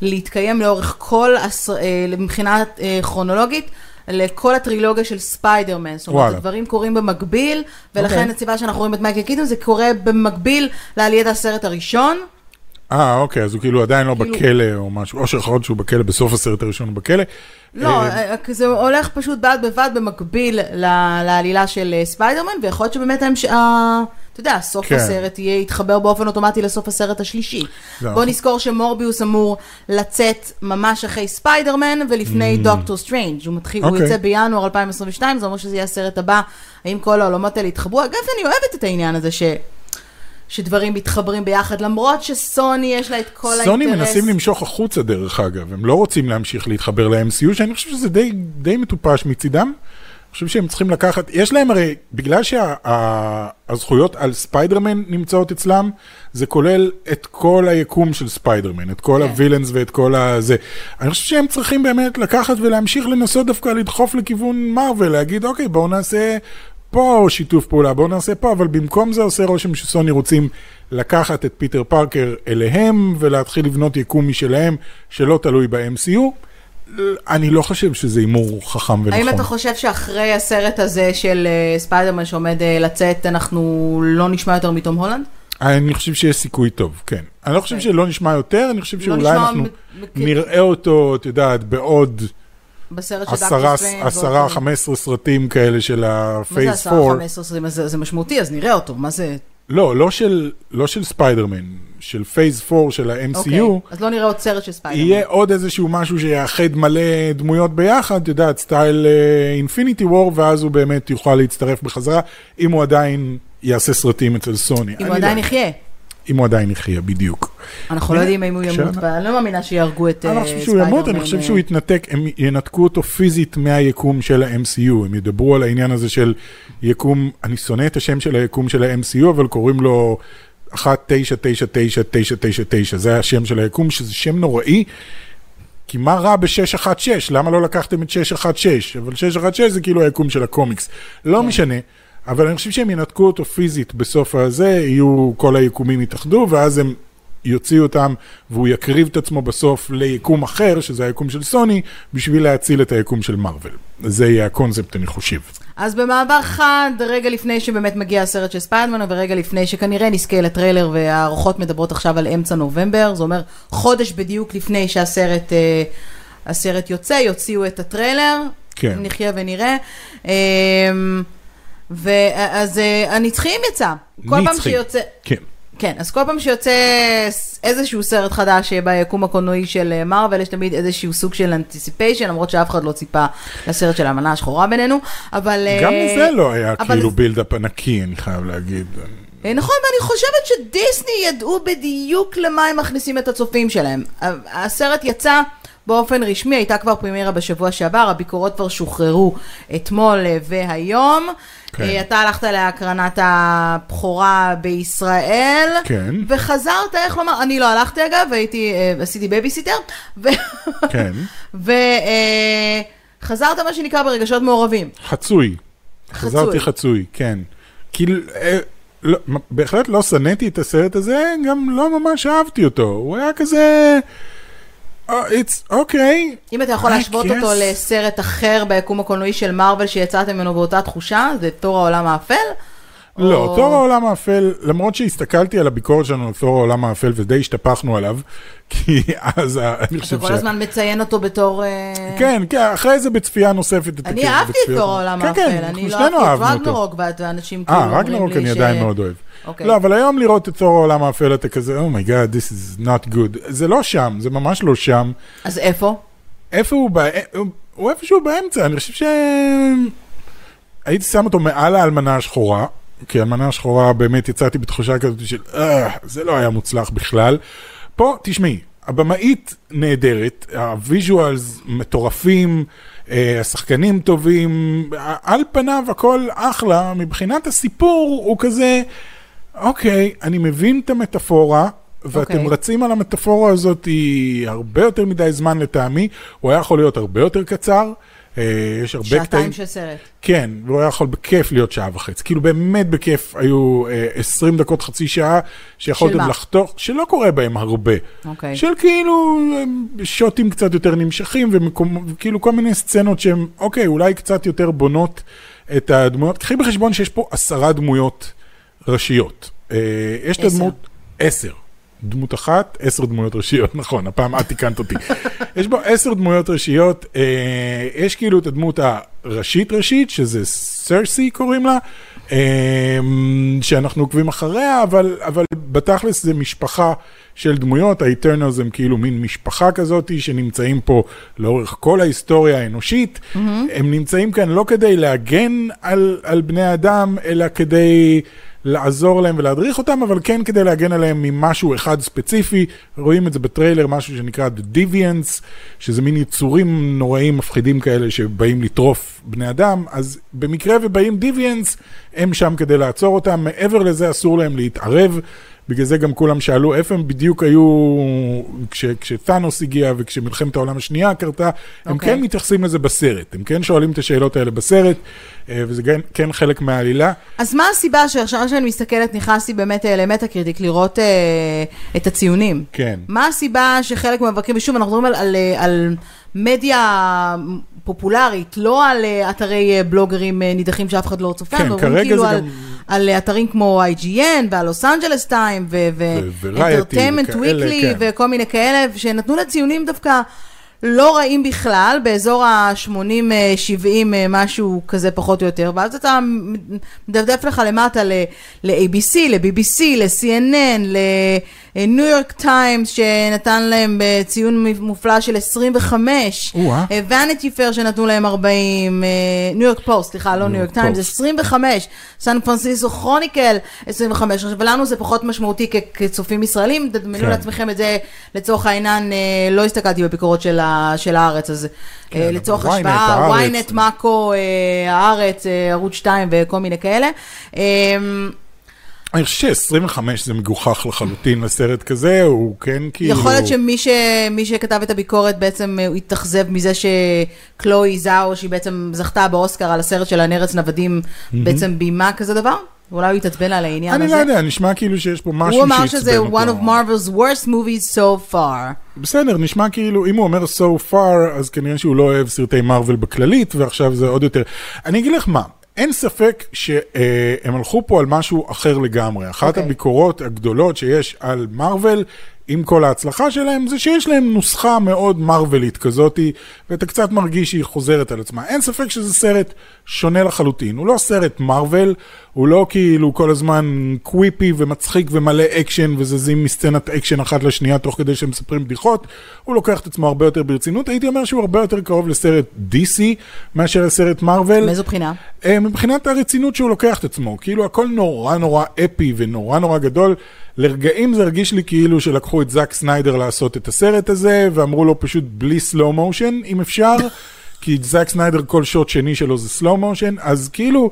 להתקיים לאורך כל, הס... אה, מבחינה אה, כרונולוגית, לכל הטרילוגיה של ספיידרמן. זאת אומרת. הדברים קורים במקביל, ולכן אוקיי. הסיבה שאנחנו רואים את מייקל קיטון, זה קורה במקביל לעליית הסרט הראשון. אה, אוקיי, אז הוא כאילו עדיין לא כאילו- בכלא או משהו, או שיכול להיות שהוא בכלא בסוף הסרט הראשון הוא בכלא. לא, אה, אה, זה הולך פשוט בד בבד במקביל לעלילה של אה, ספיידרמן, ויכול להיות שבאמת ההמש- אתה יודע, סוף כן. הסרט יהיה, יתחבר באופן אוטומטי לסוף הסרט השלישי. בוא נכון. נזכור שמורביוס אמור לצאת ממש אחרי ספיידרמן ולפני דוקטור סטרנג'. הוא מתחיל, הוא Mm. אוקיי. יוצא בינואר 2022, זה אומר שזה יהיה הסרט הבא, האם כל העולמות האלה יתחברו. אגב, אני אוהבת את העניין הזה ש... שדברים מתחברים ביחד, למרות שסוני יש לה את כל האינטרס. סוני מנסים למשוך החוצה דרך אגב, הם לא רוצים להמשיך להתחבר ל-MCU, שאני חושב שזה די, די מטופש מצידם. אני חושב שהם צריכים לקחת, יש להם הרי, בגלל שהזכויות על ספיידרמן נמצאות אצלם, זה כולל את כל היקום של ספיידרמן, את כל כן. ה villains ואת כל הזה. אני חושב שהם צריכים באמת לקחת ולהמשיך לנסות דווקא לדחוף לכיוון מארוול, להגיד, אוקיי, בואו נעשה פה שיתוף פעולה, בואו נעשה פה, אבל במקום זה עושה רושם שסוני רוצים לקחת את פיטר פארקר אליהם ולהתחיל לבנות יקום משלהם שלא תלוי ב-MCU. אני לא חושב שזה הימור חכם ונכון. האם אתה חושב שאחרי הסרט הזה של אה, ספיידרמן שעומד אה, לצאת, אנחנו לא נשמע יותר מתום הולנד? אני חושב שיש סיכוי טוב, כן. אני לא חושב אוקיי. שלא נשמע יותר, אני חושב לא שאולי אנחנו נראה אותו, את יודעת, בעוד בסרט של עשרה, דוקטור סטרנג' עשרה, חמש עשרה סרטים כאלה של מה זה ה phase עשרה, 4. 15, 20? זה זה משמעותי, אז נראה אותו, מה זה? לא, לא של, לא של ספיידרמן, של phase 4 של ה-MCU. אוקיי, אז לא נראה עוד סרט של ספיידרמן. יהיה עוד איזשהו משהו שיאחד מלא דמויות ביחד, את יודעת, style אינפיניטי וור, ואז הוא באמת יוכל להצטרף בחזרה, אם הוא עדיין יעשה סרטים אצל סוני. אם הוא לא עדיין. יחיה. אם הוא עדיין יחיה, בדיוק. אנחנו לא יודעים אם הוא ימות. ואני לא מאמינה שיהרגו את אני לא אה, חושב שהוא ימות, אני ספיידרמן, חושב אה, שהוא יתנתק, הם ינתקו אותו פיזית מהיקום של ה-MCU, הם ידברו על העניין הזה של יקום, אני שונא את השם של היקום של ה-MCU, אבל קוראים לו 199999, זה השם של היקום, שזה שם נוראי. כי מה רע ב-616? למה לא לקחתם את 616? אבל 616 זה כאילו היקום של הקומיקס. לא כן. משנה, אבל אני חושב שהם ינתקו אותו פיזית בסוף הזה, יהיו, כל היקומים יתאחדו, ואז הם יוציאו אותם, והוא יקריב את עצמו בסוף ליקום אחר, שזה היקום של סוני, בשביל להציל את היקום של מארוול. זה יהיה הקונספט, אני חושב. אז במעבר חד, רגע לפני שבאמת מגיע הסרט של ספיידרמן, ורגע לפני שכנראה נזכה לטריילר, וההערכות מדברות עכשיו על אמצע נובמבר, זה אומר חודש בדיוק לפני שהסרט אה, הסרט יוצא, יוציאו את הטריילר, כן. נחיה ונראה. אה, ואז אה, הנצחיים יצא. כל פעם. שיוצא... כן. כן, אז כל פעם שיוצא איזשהו סרט חדש ביקום הקולנועי של מארוול, יש תמיד איזשהו סוג של anticipation, למרות שאף אחד לא ציפה לסרט של האלמנה השחורה בינינו, אבל... גם אה, לזה לא היה אבל- כאילו build-up ענקי, אני חייב להגיד. אה, נכון, ואני חושבת שדיסני ידעו בדיוק למה הם מכניסים את הצופים שלהם. הסרט יצא באופן רשמי, הייתה כבר פרימיירה בשבוע שעבר, הביקורות כבר שוחררו אתמול אה, והיום. כן. אה, אתה הלכת להקרנת הבכורה בישראל, כן. וחזרת, איך לומר, אני לא הלכתי אגב, הייתי, אה, עשיתי בייביסיטר, ו... כן. וחזרת מה שנקרא ברגשות מעורבים. חצוי. חזרתי חצוי, כן. כאילו, אה, לא, בהחלט לא שנאתי את הסרט הזה, גם לא ממש אהבתי אותו. הוא היה כזה... אה, it's okay. אם אתה יכול I להשוות guess. אותו לסרט אחר ביקום הקולנועי של מארוול שיצאתם ממנו באותה תחושה, זה תור העולם האפל? לא, או- תור העולם האפל, למרות שהסתכלתי על הביקורת שלנו על תור העולם האפל ודי השתפכנו עליו, כי אז אני אתה חושב כל הזמן מציין אותו בתור... אה, כן, כן, אחרי זה בצפייה נוספת. אני אהבתי את תור העולם כן, האפל, כן, אני אנחנו לא אהבתי את. רגנרוק, ואנשים כאילו אה, אומרים רגנרוק לי אני ש- עדיין מאוד אוהב. אוקיי. לא, אבל היום לראות את תור העולם האפל אתה כזה, oh my God, this is not good. זה לא שם, זה ממש לא שם. אז איפה? איפה הוא? בא- הוא- הוא איפשהו באמצע, אני חושב ש... הייתי שם אותו מעל האלמנה השחורה, כי האלמנה השחורה באמת יצאתי בתחושה כזאת של, אה, זה לא היה מוצלח בכלל. פה, תשמעי, הבמאית נהדרת, ה visuals מטורפים, אה, השחקנים טובים, על פניו הכל אחלה, מבחינת הסיפור הוא כזה, אוקיי, אני מבין את המטאפורה. ואתם אוקיי. רצים על המטאפורה הזאת היא הרבה יותר מדי זמן לטעמי, הוא היה יכול להיות הרבה יותר קצר, יש הרבה קטעים, שעתיים של סרט. כן, והוא היה יכול בכיף להיות שעה וחצי, כאילו באמת בכיף היו אה, 20 דקות, חצי שעה, שיכולתם? לחתוך, שלא קורה בהם הרבה, אוקיי. של כאילו אה, שוטים קצת יותר נמשכים, וכאילו כל מיני סצנות שהן, אוקיי, אולי קצת יותר בונות את הדמויות, קחי בחשבון שיש פה עשרה דמויות ראשיות, אה, יש את. הדמות, עשר. דמות אחת, עשר דמויות ראשיות, נכון, הפעם את תיקנת אותי. יש בו עשר דמויות ראשיות, אה, יש כאילו את הדמות הראשית ראשית, שזה סרסי קוראים לה, אה, שאנחנו עוקבים אחריה, אבל, אבל בתכלס זה משפחה של דמויות, האיטרנלס הם כאילו מין משפחה כזאת שנמצאים פה לאורך כל ההיסטוריה האנושית, mm-hmm. הם נמצאים כאן לא כדי להגן על, על בני אדם, אלא כדי... לעזור להם ולהדריך אותם, אבל כן כדי להגן עליהם ממשהו אחד ספציפי. רואים את זה בטריילר, משהו שנקרא The Deviants, שזה מין יצורים נוראים מפחידים כאלה שבאים לטרוף בני אדם, אז במקרה ובאים Deviants, הם שם כדי לעצור אותם. מעבר לזה אסור להם להתערב. בגלל זה גם כולם שאלו איפה הם בדיוק היו כש, כשתאנוס הגיע וכשמלחמת העולם השנייה קרתה, הם אוקיי. כן מתייחסים לזה בסרט, הם כן שואלים את השאלות האלה בסרט, וזה כן, כן חלק מהעלילה. אז מה הסיבה שעכשיו שאני מסתכלת, נכנסתי באמת אה, למטאקריטיק לראות אה, את הציונים? כן. מה הסיבה שחלק מהמבקרים, ושוב, אנחנו מדברים על, על, אה, על מדיה פופולרית, לא על אה, אתרי אה, בלוגרים אה, נידחים שאף אחד לא צופה, כן, כרגע כאילו זה על, גם- על אה, אתרים כמו IGN ועל לוס אנג'לס טיים ו-Variety ו-Entertainment וכאלה, Weekly כן. וכל מיני כאלה, שנתנו לה ציונים דווקא לא רעים בכלל, באזור ה-80-70 משהו כזה פחות או יותר, ואז אתה מדפדף לך למטה ל-ABC, ל-BBC, ל-CNN, לניו יורק טיימס שנתן להם אה, ציון מופלא של 25, או-אה. ואניטי פייר שנתנו להם 40, ניו יורק פוסט, סליחה, לא ניו יורק טיימס, Post. 25, סן פרנסיסו כרוניקל 25, עכשיו ולנו זה פחות משמעותי כצופים ישראלים, תדמיינו כן. לעצמכם את זה לצורך העניין, אה, לא הסתכלתי בביקורות של, ה, של הארץ, אז כן, אה, לצורך השוואה, ynet, מאקו, אה, הארץ, אה, ערוץ 2 וכל מיני כאלה. אה, אני חושב ש-25 זה מגוחך לחלוטין לסרט כזה, הוא כן כאילו... יכול להיות שמי ש, מי שכתב את הביקורת בעצם התאכזב מזה שקלואי זאו, שהיא בעצם זכתה באוסקר על הסרט של הנרץ נוודים, בעצם ביימה כזה דבר? אולי הוא התעצבן על העניין אני הזה. לא יודע, נשמע כאילו שיש פה משהו הוא אמר שעצבן שזה אותו. one of Marvel's worst movies so far. בסדר, נשמע כאילו, אם הוא אומר so far, אז כנראה שהוא לא אוהב סרטי מארוול בכללית, ועכשיו זה עוד יותר. אני אגיד לך מה, אין ספק שהם הלכו פה על משהו אחר לגמרי. אחת אוקיי. הביקורות הגדולות שיש על מארוול, עם כל ההצלחה שלהם, זה שיש להם נוסחה מאוד מארוולית כזאתי, ואתה קצת מרגיש שהיא חוזרת על עצמה. אין ספק שזה סרט שונה לחלוטין. הוא לא סרט מארוול, הוא לא כאילו כל הזמן quippy ומצחיק ומלא אקשן וזזים מסצנת אקשן אחת לשנייה תוך כדי שהם מספרים בדיחות. הוא לוקח את עצמו הרבה יותר ברצינות. הייתי אומר שהוא הרבה יותר קרוב לסרט DC מאשר לסרט מארוול. מאיזו בחינה? אה, מבחינת הרצינות שהוא לוקח את עצמו, כאילו הכל נורא נורא אפי ונורא נורא גדול. לרגעים זה הרגיש לי כאילו שלקחו את זאק סניידר לעשות את הסרט הזה, ואמרו לו פשוט בלי slow motion, אם אפשר, כי זאק סניידר כל שוט שני שלו זה slow motion, אז כאילו...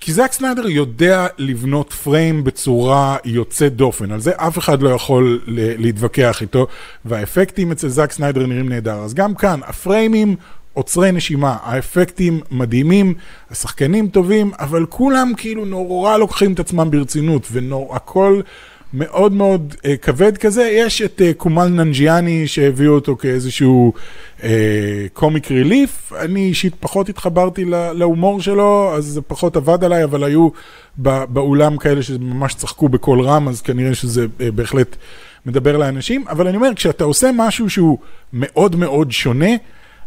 כי זאק סניידר יודע לבנות פריים בצורה יוצאת דופן, על זה אף אחד לא יכול להתווכח איתו, והאפקטים אצל זאק סניידר נראים נהדר. אז גם כאן, הפריימים עוצרי נשימה, האפקטים מדהימים, השחקנים טובים, אבל כולם כאילו נורא לוקחים את עצמם ברצינות, והכל מאוד מאוד uh, כבד כזה. יש את uh, קומל ננג'יאני שהביאו אותו כאיזשהו קומיק uh, ריליף, אני אישית פחות התחברתי להומור שלו, אז זה פחות עבד עליי, אבל היו באולם כאלה שממש צחקו בקול רם, אז כנראה שזה uh, בהחלט מדבר לאנשים, אבל אני אומר, כשאתה עושה משהו שהוא מאוד מאוד שונה,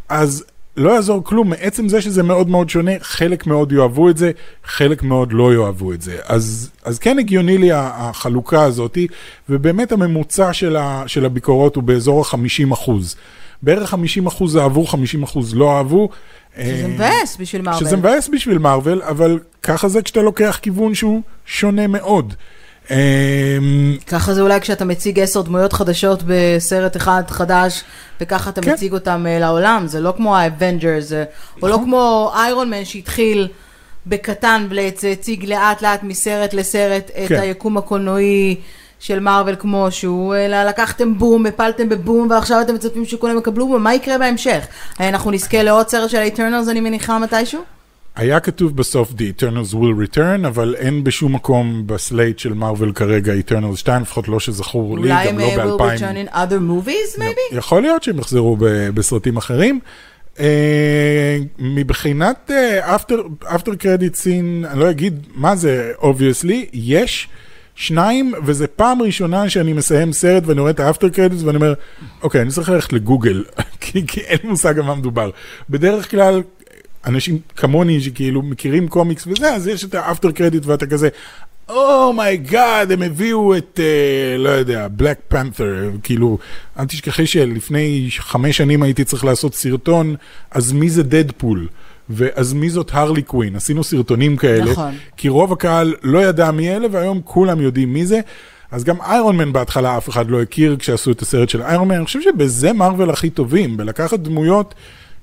אז לא יעזור כלום, מעצם זה שזה מאוד מאוד שונה, חלק מאוד יאהבו את זה, חלק מאוד לא יאהבו את זה. אז, אז כן הגיוני לי החלוקה הזאת, ובאמת הממוצע של, ה, של הביקורות הוא באזור ה-50 אחוז. בערך 50 אחוז אהבו, 50 אחוז לא אהבו. שזה אה, מבאס בשביל מארוול. שזה מבאס בשביל מארוול, אבל ככה זה כשאתה לוקח כיוון שהוא שונה מאוד. אמ, ככה זה אולי כשאתה מציג עשר דמויות חדשות בסרט אחד חדש, וככה אתה כן. מציג אותם אה, לעולם, זה לא כמו האבנג'רס, או לא נכון. כמו איירון מן שהתחיל בקטן והציג לאט לאט מסרט לסרט את כן. היקום הקולנועי. של מארוול כמו שהוא, אלא לקחתם בום, הפלתם בבום, ועכשיו אתם מצפים שכולם יקבלו בום, מה יקרה בהמשך? אנחנו נזכה לעוד סרט של האטרנלס, אני מניחה, מתישהו? היה כתוב בסוף The Eternals will return, אבל אין בשום מקום ב slate של מארוול כרגע Eternals 2, לפחות לא שזכור לי, גם לא ב-2000. אולי הם will return in other movies maybe? יכול להיות שהם יחזרו בסרטים אחרים. Uh, מבחינת uh, after, after credit scene, אני לא אגיד מה זה, obviously, יש שניים, וזו פעם ראשונה שאני מסיים סרט ואני רואה את ה after credits ואני אומר, אוקיי, אני צריך ללכת לגוגל, כי, כי אין לי מושג על מה מדובר. בדרך כלל, אנשים כמוני שכאילו מכירים קומיקס וזה, אז יש את ה after credit ואתה כזה, oh my God, oh הם הביאו את, uh, לא יודע, בלק פנת'ר, כאילו, אל תשכחי שלפני חמש שנים הייתי צריך לעשות סרטון, אז מי זה דדפול? ואז מי זאת הרלי קווין? עשינו סרטונים כאלה, נכון. כי רוב הקהל לא ידע מי אלה, והיום כולם יודעים מי זה. אז גם איירון מן בהתחלה אף אחד לא הכיר כשעשו את הסרט של איירון מן, אני חושב שבזה מארוול הכי טובים, בלקחת דמויות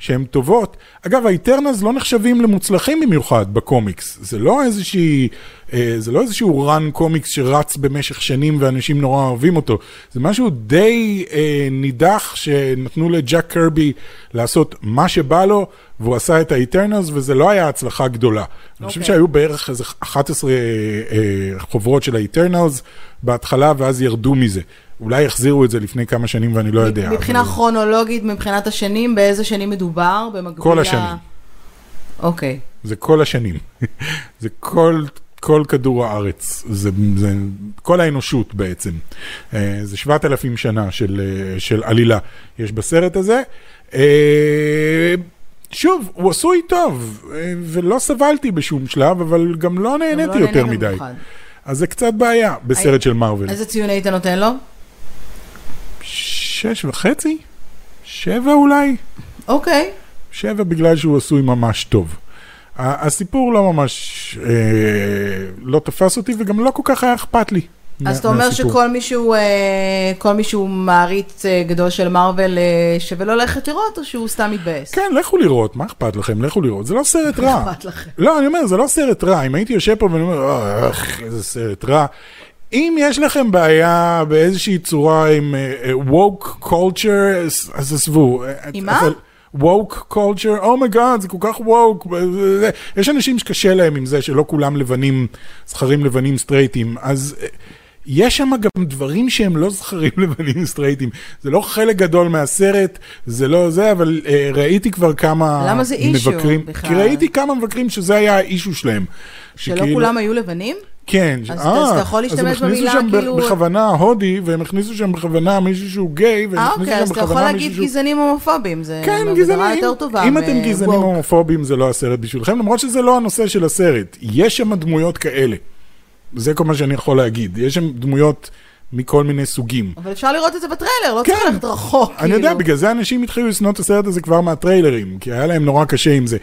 שהן טובות. אגב, האיטרנלס לא נחשבים למוצלחים במיוחד בקומיקס. זה לא איזושהי, אה, זה לא איזשהו run קומיקס שרץ במשך שנים ואנשים נורא אוהבים אותו. זה משהו די אה, נידח שנתנו לג'אק קרבי לעשות מה שבא לו, והוא עשה את האיטרנלס, וזה לא היה הצלחה גדולה. Okay. אני חושב אוקיי. שהיו בערך איזה 11 אה, אה, חוברות של האיטרנלס בהתחלה, ואז ירדו מזה. אולי יחזירו את זה לפני כמה שנים ואני לא יודע. מבחינה אבל... כרונולוגית, מבחינת השנים, באיזה שנים מדובר? במקביל כל השנים. אוקיי. זה כל השנים. זה כל, כל כדור הארץ. זה, זה כל האנושות בעצם. אה, זה 7,000 שנה של, אה, של עלילה יש בסרט הזה. אה, שוב, הוא עשוי טוב, ולא סבלתי בשום שלב, אבל גם לא נהניתי לא יותר מדי. במיוחד. אז זה קצת בעיה בסרט של מארוול. איזה ציון היית נותן לו? שש וחצי? שבע אולי? אוקיי. שבע בגלל שהוא עשוי ממש טוב. הסיפור לא ממש, אה, לא תפס אותי וגם לא כל כך היה אכפת לי. אז אתה אומר שכל מי שהוא, אה, כל מי שהוא מעריץ אה, גדול של מארוול אה, שווה לו ללכת לראות, או שהוא סתם מתבאס? כן, לכו לראות, מה אכפת לכם? לכו לראות. זה לא סרט רע. מה אכפת לכם? לא, אני אומר, זה לא סרט רע. אם הייתי יושב פה ואני אומר, אך, איזה סרט רע. אם יש לכם בעיה באיזושהי צורה עם woke culture, אז עזבו. עם מה? woke culture, oh my god, oh זה כל כך woke. יש אנשים שקשה להם עם זה שלא כולם לבנים, זכרים לבנים סטרייטים, אז יש שם גם דברים שהם לא זכרים לבנים סטרייטים. זה לא חלק גדול מהסרט, זה לא זה, אבל uh, ראיתי כבר כמה למה זה אישו מבקרים, בכלל? כי ראיתי כמה מבקרים שזה היה האישו שלהם. שלא שכאילו, כולם היו לבנים? כן. אז, 아, אז אתה יכול להשתמש במילה כאילו... אז הם הכניסו שם בכוונה הודי, והם הכניסו שם בכוונה מישהו שהוא גיי, והם הכניסו אוקיי, שם בכוונה מישהו שהוא... אה, אוקיי, אז אתה יכול להגיד גזענים הומופובים, זה כן, גזענים. יותר טובה אם אתם גזענים הומופובים זה לא הסרט בשבילכם, למרות שזה לא הנושא של הסרט. יש שם דמויות כאלה. זה כל מה שאני יכול להגיד. יש שם דמויות... מכל מיני סוגים. אבל אפשר לראות את זה בטריילר, לא כן. צריך ללכת רחוק. אני כאילו. יודע, בגלל זה אנשים התחילו לשנוא את הסרט הזה כבר מהטריילרים, כי היה להם נורא קשה עם זה.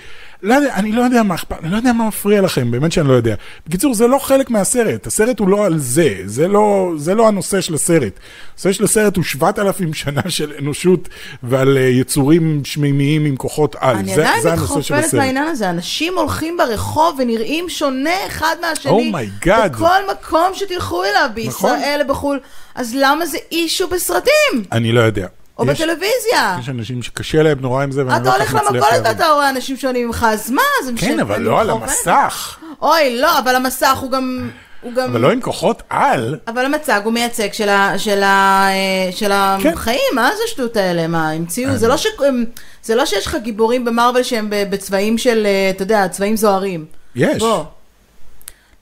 לא יודע, אני לא יודע מה אכפת, אני לא יודע מה מפריע לכם, באמת שאני לא יודע. בקיצור, זה לא חלק מהסרט, הסרט הוא לא על זה, זה לא, זה לא הנושא של הסרט. הנושא של הסרט הוא 7,000 שנה של אנושות ועל אה, יצורים שמימיים עם כוחות על. אני זה, עדיין זה הנושא של הסרט. מהעניין הזה, אנשים הולכים ברחוב ונראים שונה אחד מהשני. Oh my God. בכל מקום שתלכו אליו, נכון. בישראל, בחו"ל. אז למה זה אישו בסרטים? אני לא יודע. או יש- בטלוויזיה? יש אנשים שקשה להם נורא עם זה, ואני אתה לא כל הולך כך מצליח למכולת להבין. ואתה רואה אנשים שונים ממך, אז מה? זה כן, משנה, אבל אני לא על. המסך. אוי, לא, אבל המסך הוא גם... הוא גם... אבל לא עם כוחות על. אבל המצג הוא מייצג של, ה, של, ה, אה, של כן. החיים, מה זה השטות האלה? מה, המציאו? זה לא, ש, זה לא שיש לך גיבורים במרוויל שהם בצבעים של, אה, אתה יודע, צבעים זוהרים. יש. בוא.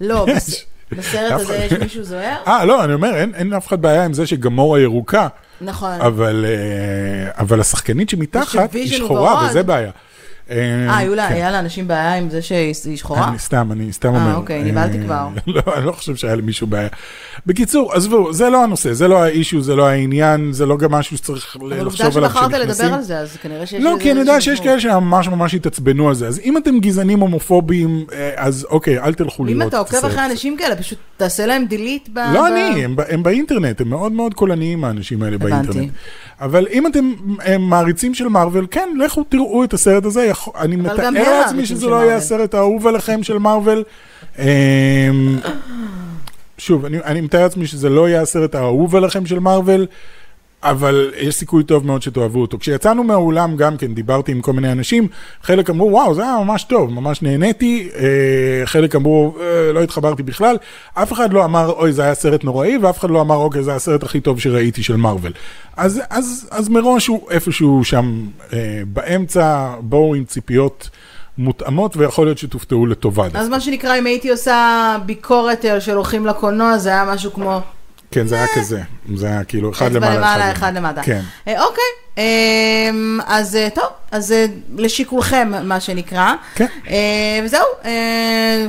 לא, יש. בס, בסרט הזה יש מישהו זוהר? אה, לא, אני אומר, אין, אין אף אחד בעיה עם זה שגמורה ירוקה, נכון. אבל, אה, אבל השחקנית שמתחת היא שחורה. וזה בעיה. אה, היו לה- כן. היה לאנשים בעיה עם זה שהיא שחורה? אני סתם, אני סתם אה, אומר. אוקיי, נבהלתי אה, כבר. לא, אני לא חושב שהיה למישהו בעיה. בקיצור, עזבו, זה לא הנושא, זה לא האישו, זה לא העניין, זה לא גם משהו שצריך אבל עובדה לחשוב עליו שבחרת כשנכנסים. לדבר על זה, אז כנראה שיש לא, כי אני יודע שיש. כאלה שממש ממש התעצבנו על זה, אז אם אתם גזענים הומופובים, אה, אז אוקיי, אל תלכו לראות אם את אתה עוקב. אחרי אנשים כאלה, פשוט תעשה להם delete ב... לא אני, הם, באינטרנט, הם מאוד מאוד קולניים האנשים האלה. באינטרנט. אבל אם אתם מעריצים של מארוול, כן, לכו תראו את הסרט הזה, אני גם מתאר הם לעצמי שזה לא יהיה. הסרט האהוב עליכם של מארוול. אמ, שוב, אני, אני מתאר לעצמי שזה לא יהיה הסרט האהוב עליכם של מארוול, אבל יש סיכוי טוב מאוד שתאהבו אותו. כשיצאנו מהאולם גם כן, דיברתי עם כל מיני אנשים, חלק אמרו, וואו, זה היה ממש טוב, ממש נהניתי, אה, חלק אמרו, אה, לא התחברתי בכלל, אף אחד לא אמר, אוי, זה היה סרט נוראי, ואף אחד לא אמר, אוקיי, זה הסרט הכי טוב שראיתי של מארוול. אז, אז, אז מראש הוא איפשהו שם אה, באמצע, בואו עם ציפיות מותאמות, ויכול להיות שתופתעו לטובה. אז מה שנקרא, אם הייתי עושה ביקורת של הולכים לקולנוע, זה היה משהו כמו כן, זה היה כזה, זה היה כאילו אחד למעלה, למעלה, אחד למטה. כן. אה, אוקיי, אמ, אז אה, טוב, אז אה, לשיקולכם, מה שנקרא. כן. אה, וזהו, אה,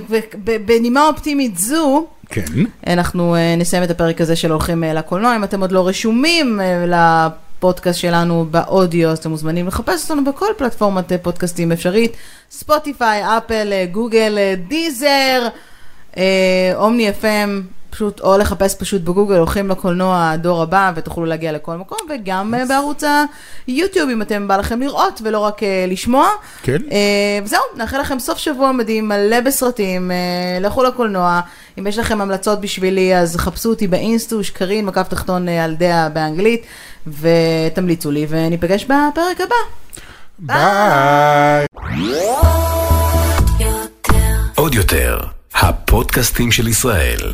בנימה אופטימית זו, כן. אנחנו אה, נסיים את הפרק הזה של הולכים אה, לקולנוע. אם אתם עוד לא רשומים אה, לפודקאסט שלנו באודיו, אז אתם מוזמנים לחפש אותנו בכל פלטפורמת אה, פודקאסטים אפשרית. ספוטיפיי, אפל, אה, גוגל, אה, דיזר, אה, אומני FM, פשוט, או לחפש פשוט בגוגל, הולכים לקולנוע הדור הבא, ותוכלו להגיע לכל מקום, וגם אה, בערוץ היוטיוב, אם אתם בא לכם לראות ולא רק אה, לשמוע. כן. אה, וזהו, נאחל לכם סוף שבוע מדהים, מלא בסרטים, אה, לכו לקולנוע. אם יש לכם המלצות בשבילי, אז חפשו אותי באינסטוש, קרין, מקף תחתון על דעה באנגלית, ותמליצו לי, וניפגש בפרק הבא. ביי. עוד יותר, הפודקאסטים של ישראל.